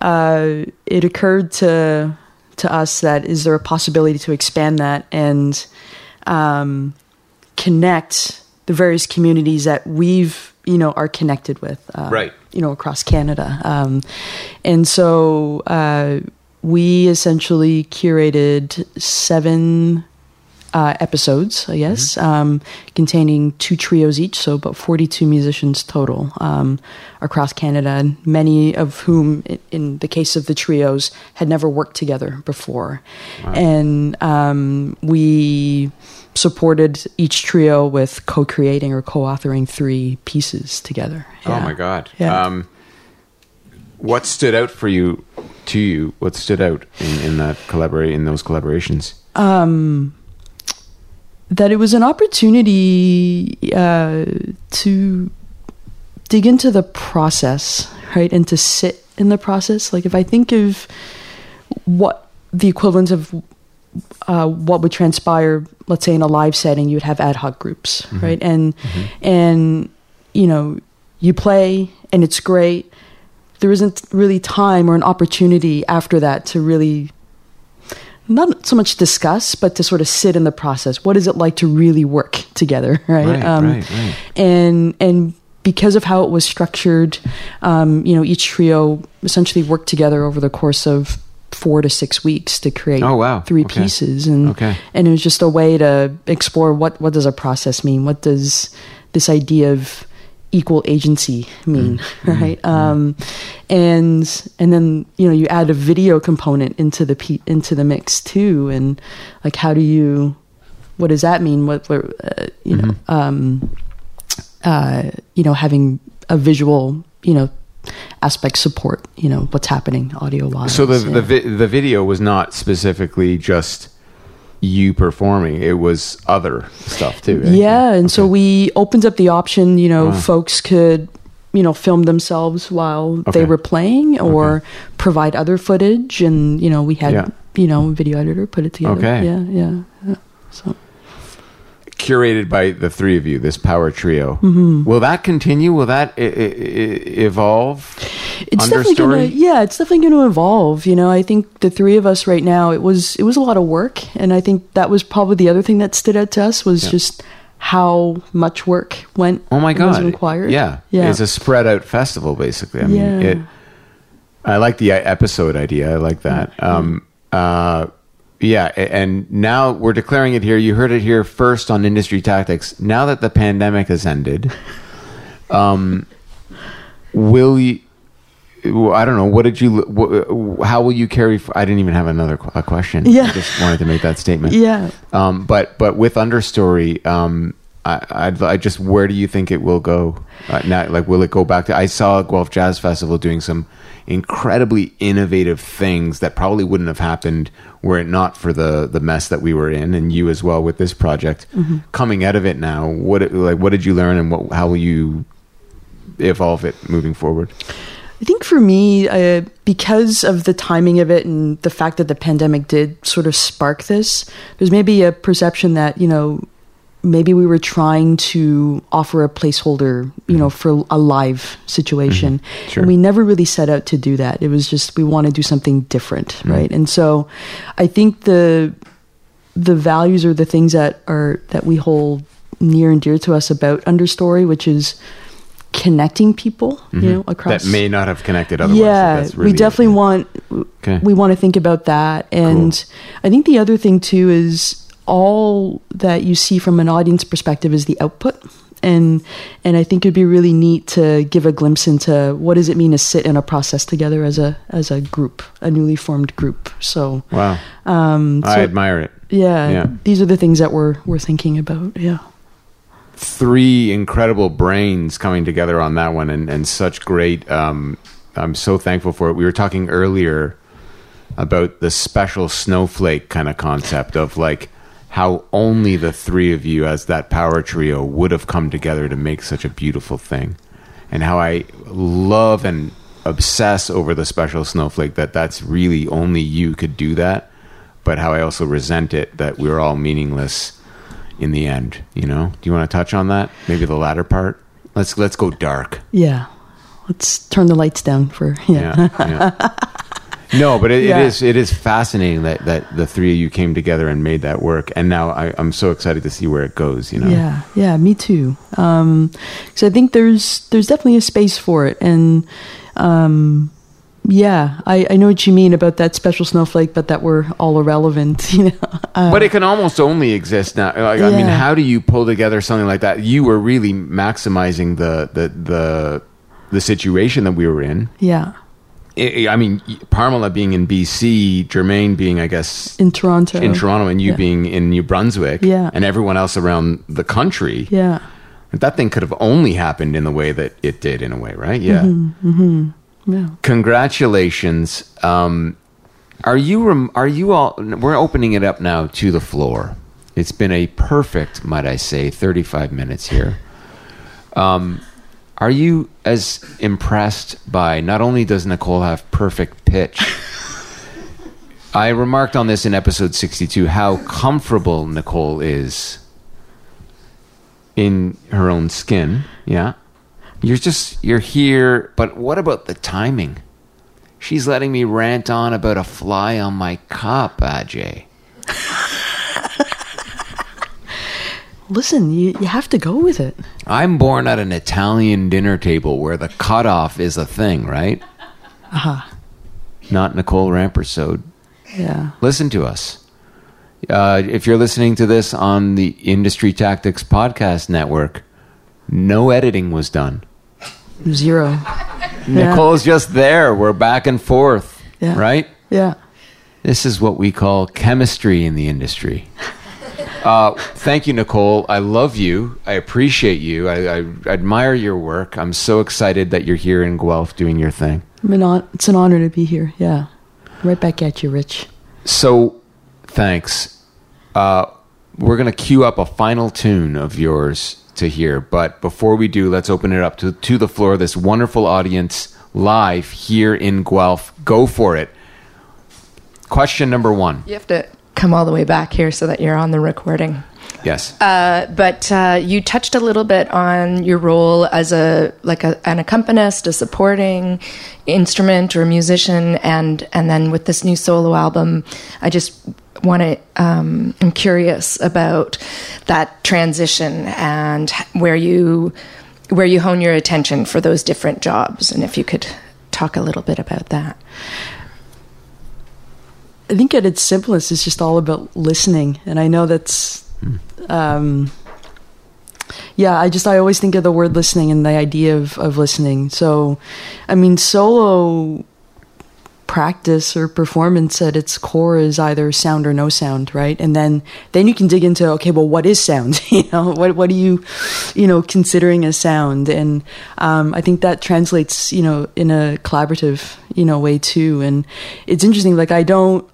[SPEAKER 5] uh, it occurred to to us that is there a possibility to expand that and um, connect the various communities that we've you know are connected with uh,
[SPEAKER 4] Right.
[SPEAKER 5] you know across Canada um, and so uh, we essentially curated seven uh, episodes, I guess, um, containing two trios each, so about 42 musicians total um, across Canada, many of whom, in the case of the trios, had never worked together before. And um, we supported each trio with co creating or co authoring three pieces together.
[SPEAKER 4] Oh my god.
[SPEAKER 5] Yeah.
[SPEAKER 4] Um, what stood out for you? To you, what stood out in, in that collaborate in those collaborations?
[SPEAKER 5] That it was an opportunity uh, to dig into the process, right, and to sit in the process. Like if I think of what the equivalent of uh, what would transpire, let's say in a live setting, you'd have ad hoc groups, right, and and you know you play and it's great. There isn't really time or an opportunity after that to really not so much discuss, but to sort of sit in the process. What is it like to really work together, right?
[SPEAKER 4] Right, right, right.
[SPEAKER 5] And and because of how it was structured, um, you know, each trio essentially worked together over the course of four to six weeks to create
[SPEAKER 4] Oh, wow.
[SPEAKER 5] three
[SPEAKER 4] Okay.
[SPEAKER 5] pieces, and
[SPEAKER 4] Okay.
[SPEAKER 5] and it was just a way to explore what what does a process mean? What does this idea of equal agency mean,
[SPEAKER 4] Mm.
[SPEAKER 5] right? Um, and and then you know you add a video component into the pe- into the mix too, and like how do you, what does that mean? What, what uh, you know,
[SPEAKER 4] Mm-hmm.
[SPEAKER 5] um, uh, you know, having a visual, you know, aspect support, you know, what's happening audio wise.
[SPEAKER 4] So the
[SPEAKER 5] yeah.
[SPEAKER 4] the vi- the video was not specifically just you performing; it was other stuff too. right?
[SPEAKER 5] Yeah, and so we opened up the option. You know,
[SPEAKER 4] Wow.
[SPEAKER 5] folks could, you know, film themselves while
[SPEAKER 4] Okay.
[SPEAKER 5] they were playing, or provide other footage. And you know, we had,
[SPEAKER 4] Yeah.
[SPEAKER 5] you know, a video editor put it together.
[SPEAKER 4] Okay.
[SPEAKER 5] Yeah, yeah. yeah. So
[SPEAKER 4] curated by the three of you, this power trio.
[SPEAKER 5] Mm-hmm.
[SPEAKER 4] Will that continue? Will that I- I- evolve?
[SPEAKER 5] it's definitely gonna, yeah, it's definitely going to evolve. You know, I think the three of us right now, it was it was a lot of work, and I think that was probably the other thing that stood out to us was
[SPEAKER 4] Yeah.
[SPEAKER 5] just how much work went.
[SPEAKER 4] Oh my
[SPEAKER 5] was
[SPEAKER 4] god!
[SPEAKER 5] required.
[SPEAKER 4] Yeah,
[SPEAKER 5] yeah.
[SPEAKER 4] It's a spread out festival, basically. I mean,
[SPEAKER 5] Yeah.
[SPEAKER 4] it. I like the episode idea. I like that. Um, uh, yeah, and now we're declaring it here. You heard it here first on Industry Tactics. Now that the pandemic has ended, um, will you? I don't know. What did you? How will you carry? I didn't even have another a question.
[SPEAKER 5] Yeah.
[SPEAKER 4] I just wanted to make that statement.
[SPEAKER 5] Yeah.
[SPEAKER 4] Um, but but with understory, um, I, I'd, I just where do you think it will go? Uh, now, like, will it go back to? I saw Guelph Jazz Festival doing some incredibly innovative things that probably wouldn't have happened were it not for the the mess that we were in, and you as well with this project. Coming out of it now, what like what did you learn, and what how will you evolve it moving forward?
[SPEAKER 5] I think for me, uh, because of the timing of it and the fact that the pandemic did sort of spark this, there's maybe a perception that, you know, maybe we were trying to offer a placeholder, you know, mm-hmm. for a live situation. Mm-hmm.
[SPEAKER 4] Sure.
[SPEAKER 5] And we never really set out to do that. It was just we want to do something different, mm-hmm. right? And so I think the the values are the things that are that we hold near and dear to us about understory, which is connecting people, you know, across
[SPEAKER 4] That may not have connected otherwise.
[SPEAKER 5] yeah,
[SPEAKER 4] That's really
[SPEAKER 5] we definitely
[SPEAKER 4] it.
[SPEAKER 5] want
[SPEAKER 4] Okay.
[SPEAKER 5] we want to think about that, and I think the other thing too is all that you see from an audience perspective is the output, and and I think it'd be really neat to give a glimpse into what does it mean to sit in a process together as a as a group, a newly formed group. So
[SPEAKER 4] Wow.
[SPEAKER 5] um,
[SPEAKER 4] I admire it.
[SPEAKER 5] yeah,
[SPEAKER 4] Yeah.
[SPEAKER 5] these are the things that we're we're thinking about. Yeah.
[SPEAKER 4] three incredible brains coming together on that one and, and such great um, i'm so thankful for it we were talking earlier about the special snowflake kind of concept of like how only the three of you as that power trio would have come together to make such a beautiful thing and how i love and obsess over the special snowflake that that's really only you could do that but how i also resent it that we're all meaningless in the end you know do you want to touch on that maybe the latter part let's let's go dark
[SPEAKER 5] Yeah. Let's turn the lights down for yeah.
[SPEAKER 4] yeah, yeah. no but it,
[SPEAKER 5] Yeah.
[SPEAKER 4] it is it is fascinating that that the three of you came together and made that work and now I, i'm so excited to see where it goes you know
[SPEAKER 5] Yeah, yeah, me too. Um, so I think there's there's definitely a space for it, and um, yeah, I, I know what you mean about that special snowflake, but that we're all irrelevant. You know, uh,
[SPEAKER 4] but it can almost only exist now. Like, I mean, how do you pull together something like that? You were really maximizing the the the the situation that we were in.
[SPEAKER 5] yeah,
[SPEAKER 4] I I mean, Parmela being in BC, Germaine being, I guess,
[SPEAKER 5] in Toronto,
[SPEAKER 4] in Toronto, and you
[SPEAKER 5] Yeah.
[SPEAKER 4] being in New Brunswick,
[SPEAKER 5] Yeah.
[SPEAKER 4] and everyone else around the country.
[SPEAKER 5] yeah,
[SPEAKER 4] That thing could have only happened in the way that it did, in a way, right? Yeah.
[SPEAKER 5] Mm-hmm. yeah.
[SPEAKER 4] Congratulations. Um, are you rem- are you all? We're opening it up now to the floor. It's been a perfect, might I say, thirty five minutes here. Um, are you as impressed by? Not only does Nicole have perfect pitch. I remarked on this in episode 62 how comfortable Nicole is in her own skin. Yeah. You're just, you're here, but what about the timing? She's letting me rant on about a fly on my cup, Ajay.
[SPEAKER 5] Listen, you you have to go with it.
[SPEAKER 4] I'm born at an Italian dinner table where the cutoff is a thing, right?
[SPEAKER 5] Aha.
[SPEAKER 4] Not Nicole Rampersaud.
[SPEAKER 5] Yeah.
[SPEAKER 4] listen to us. Uh, if you're listening to this on the Industry Tactics Podcast Network, no editing was done.
[SPEAKER 5] Zero.
[SPEAKER 4] Nicole's just there. We're back and forth,
[SPEAKER 5] Yeah.
[SPEAKER 4] right?
[SPEAKER 5] Yeah.
[SPEAKER 4] This is what we call chemistry in the industry. Uh, thank you, Nicole. I love you. I appreciate you. I, I admire your work. I'm so excited that you're here in Guelph doing your thing.
[SPEAKER 5] I mean, hon- it's an honor to be here. Yeah. Right back at you, Rich.
[SPEAKER 4] So, thanks. Uh, we're going to cue up a final tune of yours to hear. But before we do, let's open it up to, to the floor. This wonderful audience live here in Guelph. Go for it. Question number one.
[SPEAKER 1] You have to come all the way back here so that you're on the recording.
[SPEAKER 4] Yes.
[SPEAKER 1] Uh, but uh, you touched a little bit on your role as a like a, an accompanist, a supporting instrument or musician, and and then with this new solo album, I just want to. Um, I'm curious about that transition and where you where you hone your attention for those different jobs, and if you could talk a little bit about that.
[SPEAKER 5] I think at its simplest, it's just all about listening, and I know that's, um, yeah. I just I always think of the word listening and the idea of of listening. So, I mean, solo practice or performance at its core is either sound or no sound, right? And then then you can dig into okay, well, what is sound? you know, what what are you, you know, considering as sound? And um, I think that translates, you know, in a collaborative, you know, way too. And it's interesting. Like I don't,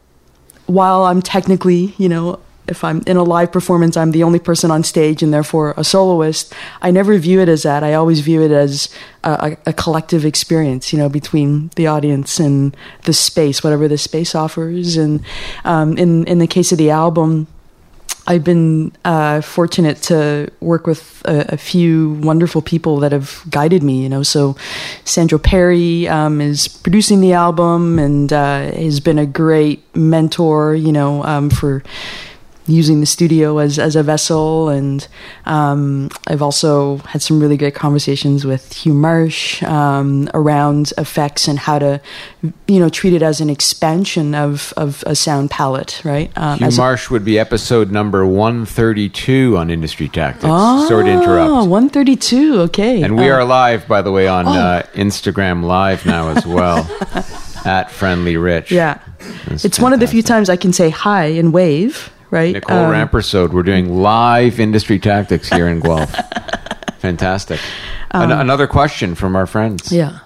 [SPEAKER 5] while I'm technically, you know. if I'm in a live performance, I'm the only person on stage and therefore a soloist. I never view it as that. I always view it as a, a, collective experience, you know, between the audience and the space, whatever the space offers. And um, in in the case of the album. I've been uh, fortunate to work with a, a, few wonderful people that have guided me. You know, so Sandro Perri um, is producing the album and uh, has been a great mentor. You know, um, for using the studio as, as a vessel. And um, I've also had some really great conversations with Hugh Marsh um, around effects and how to, you know, treat it as an expansion of, of a sound palette, right?
[SPEAKER 4] Um, Hugh Marsh a- would be episode number 132 on Industry Tactics. Oh, Sorry to interrupt.
[SPEAKER 5] 132, okay.
[SPEAKER 4] And we uh, are live, by the way, on oh. uh, Instagram Live now as well. at Friendly Rich.
[SPEAKER 5] Yeah. That's it's fantastic. one of the few times I can say hi and wave right?
[SPEAKER 4] Nicole um, Rampersaud. We're doing live industry tactics here in Guelph. Fantastic. Um, An- another question from our friends.
[SPEAKER 5] Yeah.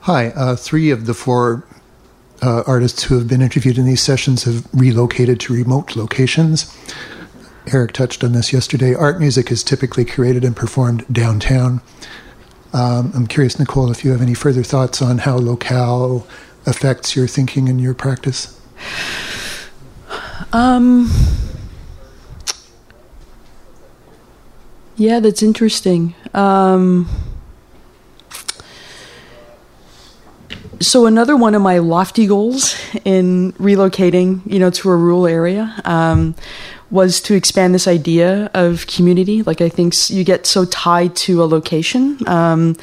[SPEAKER 6] Hi. Uh, three of the four uh, artists who have been interviewed in these sessions have relocated to remote locations. Eric touched on this yesterday. Art music is typically created and performed downtown. Um, I'm curious, Nicole, if you have any further thoughts on how locale affects your thinking and your practice.
[SPEAKER 5] Um, yeah, that's interesting. Um, so another one of my lofty goals in relocating, you know, to a rural area, um, was to expand this idea of community. Like I think you get so tied to a location um,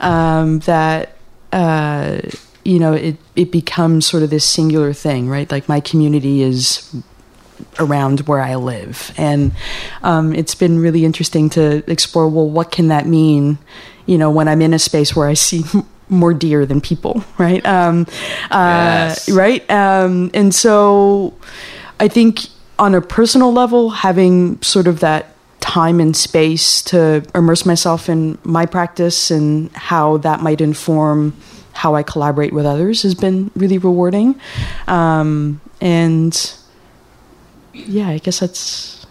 [SPEAKER 5] um, that. Uh, you know, it, it becomes sort of this singular thing, right? Like my community is around where I live. And um, it's been really interesting to explore well, what can that mean, you know, when I'm in a space where I see more deer than people, right? Um, uh, yes. Right? Um, and so I think on a personal level, having sort of that time and space to immerse myself in my practice and how that might inform how I collaborate with others has been really rewarding. Um, and yeah, I guess that's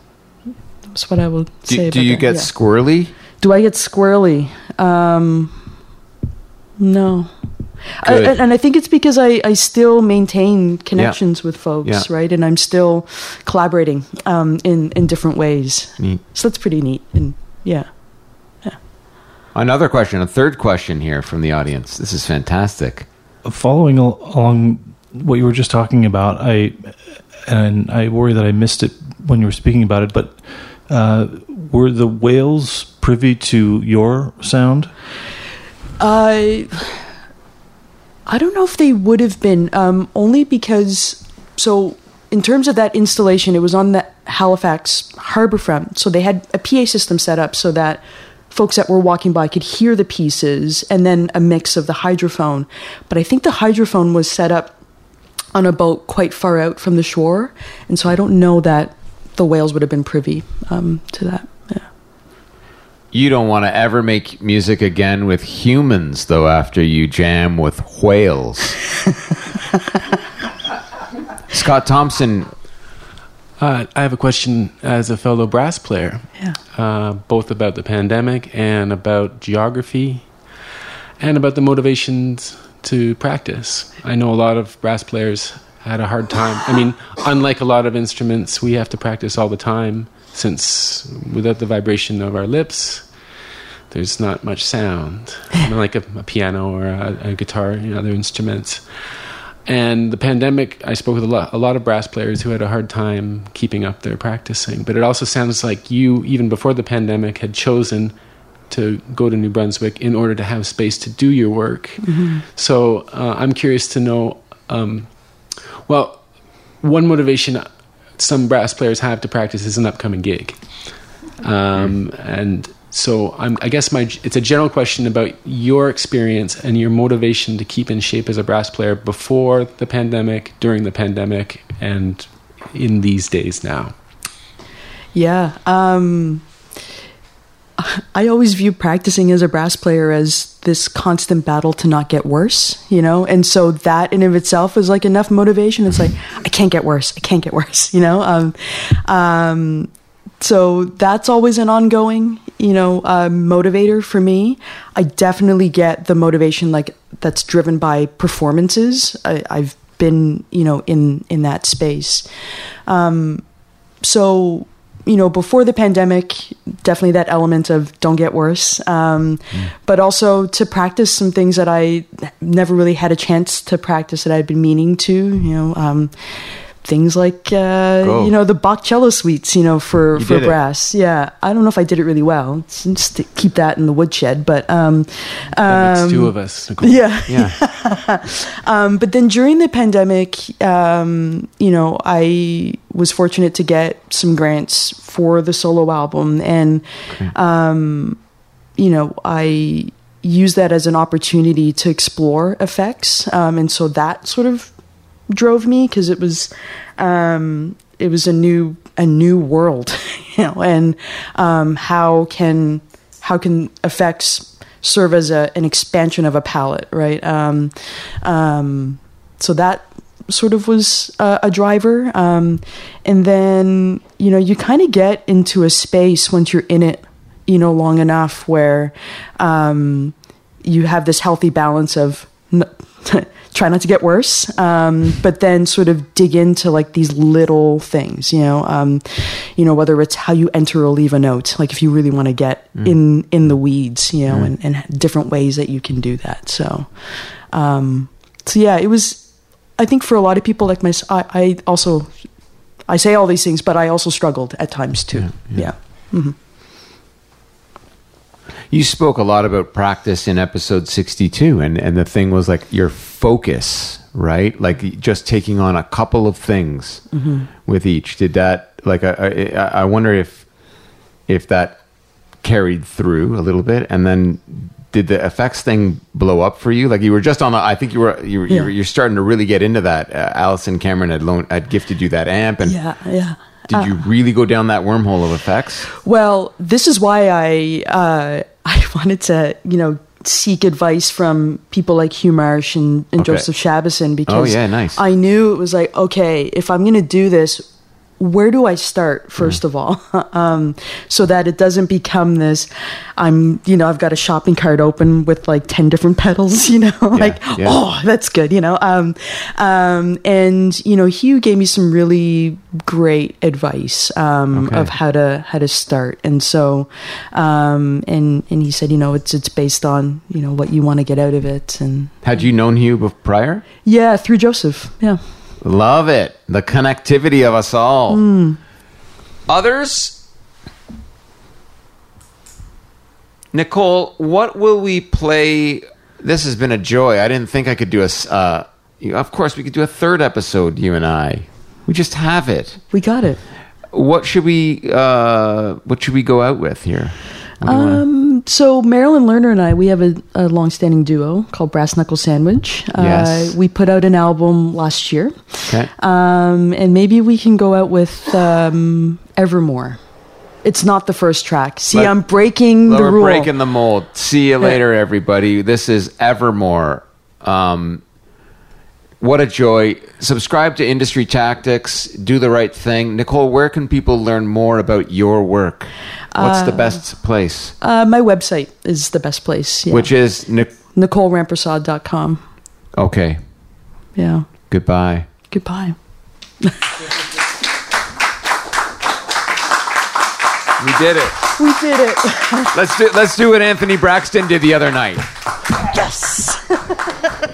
[SPEAKER 5] that's what I would say.
[SPEAKER 4] Do, do you
[SPEAKER 5] that.
[SPEAKER 4] get yeah. squirrely?
[SPEAKER 5] Do I get squirrely? Um, no. I, and I think it's because I, I still maintain connections yeah. with folks, yeah. right? And I'm still collaborating um, in in different ways. Neat. So that's pretty neat. And yeah.
[SPEAKER 4] Another question, a third question here from the audience. This is fantastic.
[SPEAKER 7] Following along what you were just talking about, I and I worry that I missed it when you were speaking about it. But uh, were the whales privy to your sound?
[SPEAKER 5] I I don't know if they would have been, um, only because so in terms of that installation, it was on the Halifax Harbourfront, so they had a PA system set up so that folks that were walking by could hear the pieces, and then a mix of the hydrophone. But I think the hydrophone was set up on a boat quite far out from the shore, and so I don't know that the whales would have been privy um, to that. Yeah.
[SPEAKER 4] You don't want to ever make music again with humans, though. After you jam with whales, Scott Thomson.
[SPEAKER 8] Uh, I have a question as a fellow brass player,
[SPEAKER 5] yeah.
[SPEAKER 8] uh, both about the pandemic and about geography, and about the motivations to practice. I know a lot of brass players had a hard time. I mean, unlike a lot of instruments, we have to practice all the time since without the vibration of our lips, there's not much sound, like a, a, piano or a, a guitar, you know, other instruments. And the pandemic, I spoke with a lot, a lot of brass players who had a hard time keeping up their practicing. But it also sounds like you, even before the pandemic, had chosen to go to New Brunswick in order to have space to do your work. Mm-hmm. So uh, I'm curious to know. Um, well, one motivation some brass players have to practice is an upcoming gig, um, and so I'm, I guess my it's a general question about your experience and your motivation to keep in shape as a brass player before the pandemic, during the pandemic, and in these days now.
[SPEAKER 5] Yeah. Um, I always view practicing as a brass player as this constant battle to not get worse, you know? And so that in of itself is like enough motivation. It's like, I can't get worse. I can't get worse, you know? Um, um, so that's always an ongoing, you know, uh, motivator for me. I definitely get the motivation like that's driven by performances. I, I've been, you know, in, in that space. Um, so you know, before the pandemic, definitely that element of don't get worse, um, mm. but also to practice some things that I never really had a chance to practice that I'd been meaning to, you know, um, things like uh, you know the Bach cello suites, you know, for
[SPEAKER 4] You
[SPEAKER 5] for
[SPEAKER 4] did it.
[SPEAKER 5] brass. Yeah, I don't know if I did it really well. Just to keep that in the woodshed, but um, um,
[SPEAKER 8] makes two of us. Nicole.
[SPEAKER 5] yeah,
[SPEAKER 4] Yeah.
[SPEAKER 5] um, but then during the pandemic, um, you know, I was fortunate to get some grants for the solo album, and um, you know, I used that as an opportunity to explore effects, um, and so that sort of drove me because it was um, it was a new a new world, you know, and um, how can how can effects serve as a, an expansion of a palette, right? Um, um, so that sort of was a, a driver, um, and then you know you kind of get into a space once you're in it, you know, long enough where um, you have this healthy balance of. N- try not to get worse um, but then sort of dig into like these little things you know um, you know whether it's how you enter or leave a note like if you really want to get in in the weeds you know and, and different ways that you can do that. So um, so yeah it was i think for a lot of people like my I, I also i say all these things but i also struggled at times too. Yeah,
[SPEAKER 4] You spoke a lot about practice in episode 62, and, and the thing was like your focus, right? Like just taking on a couple of things with each. Did that, like, I, I, I wonder if, if that carried through a little bit, and then did the effects thing blow up for you? Like you were just on the, I think you were, you were, you were
[SPEAKER 5] Yeah.
[SPEAKER 4] you're starting to really get into that. Uh, Allison Cameron had loaned, had gifted you that amp, and
[SPEAKER 5] yeah yeah
[SPEAKER 4] did you really go down that wormhole of effects?
[SPEAKER 5] Well, this is why I uh, I wanted to you know seek advice from people like Hugh Marsh and, and
[SPEAKER 4] Okay.
[SPEAKER 5] Joseph Shabason oh, because
[SPEAKER 4] Oh, yeah, nice.
[SPEAKER 5] I knew it was like okay if I'm going to do this. Where do I start first of all, um, so that it doesn't become this? I'm, you know, I've got a shopping cart open with like ten different pedals, you know, like
[SPEAKER 4] yeah.
[SPEAKER 5] oh, that's good, you know. Um, um, and you know, Hugh gave me some really great advice um,
[SPEAKER 4] Okay.
[SPEAKER 5] of how to how to start and so um and and he said you know it's it's based on you know what you want to get out of it and
[SPEAKER 4] Had you known Hugh prior?
[SPEAKER 5] yeah through joseph yeah
[SPEAKER 4] Love it. The connectivity of us all. Others? Nicole, what will we play? This has been a joy. I didn't think I could do a. Uh, of course, we could do a third episode, you and I. We just have it.
[SPEAKER 5] we got it
[SPEAKER 4] What should we? Uh, what should we go out with here? What wanna-
[SPEAKER 5] um so marilyn lerner and i we have a, a long-standing duo called brass knuckle sandwich
[SPEAKER 4] Yes.
[SPEAKER 5] uh, we put out an album last year
[SPEAKER 4] okay.
[SPEAKER 5] um and maybe we can go out with um evermore it's not the first track see
[SPEAKER 4] Let-
[SPEAKER 5] i'm breaking the
[SPEAKER 4] We're
[SPEAKER 5] rule
[SPEAKER 4] breaking the mold. See you later, everybody. This is Evermore. Um, what a joy. Subscribe to Industry Tactics. Do the right thing. Nicole, where can people learn more about your work? What's the best place?
[SPEAKER 5] uh, my website is the best place yeah.
[SPEAKER 4] Which is Nic-
[SPEAKER 5] NicoleRampersaud.com.
[SPEAKER 4] okay.
[SPEAKER 5] Yeah.
[SPEAKER 4] Goodbye.
[SPEAKER 5] Goodbye.
[SPEAKER 4] We did it.
[SPEAKER 5] We did it.
[SPEAKER 4] Let's do let's do what Anthony Braxton did the other night.
[SPEAKER 5] yes.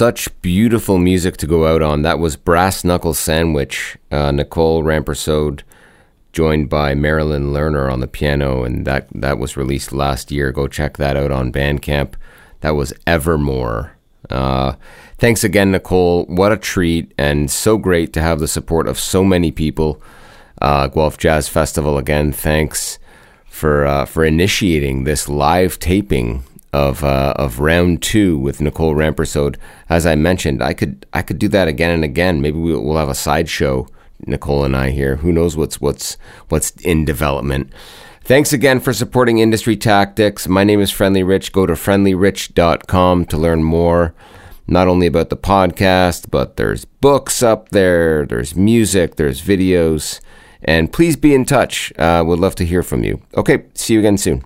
[SPEAKER 3] Such beautiful music to go out on. That was Brass Knuckle Sandwich, uh, Nicole Rampersaud, joined by Marilyn Lerner on the piano, and that, that was released last year. Go check that out on Bandcamp. That was Evermore. Uh, thanks again, Nicole. What a treat, and so great to have the support of so many people. Uh, Guelph Jazz Festival again. Thanks for uh, for initiating this live taping of uh, of round two with Nicole Rampersaud. As I mentioned, I could I could do that again and again. Maybe we'll, we'll have a sideshow, Nicole and I here. Who knows what's what's what's in development. Thanks again for supporting Industry Tactics. My name is Friendly Rich. Go to friendlyrich.com to learn more, not only about the podcast, but there's books up there, there's music, there's videos, and please be in touch. Uh, would love to hear from you. Okay, see you again soon.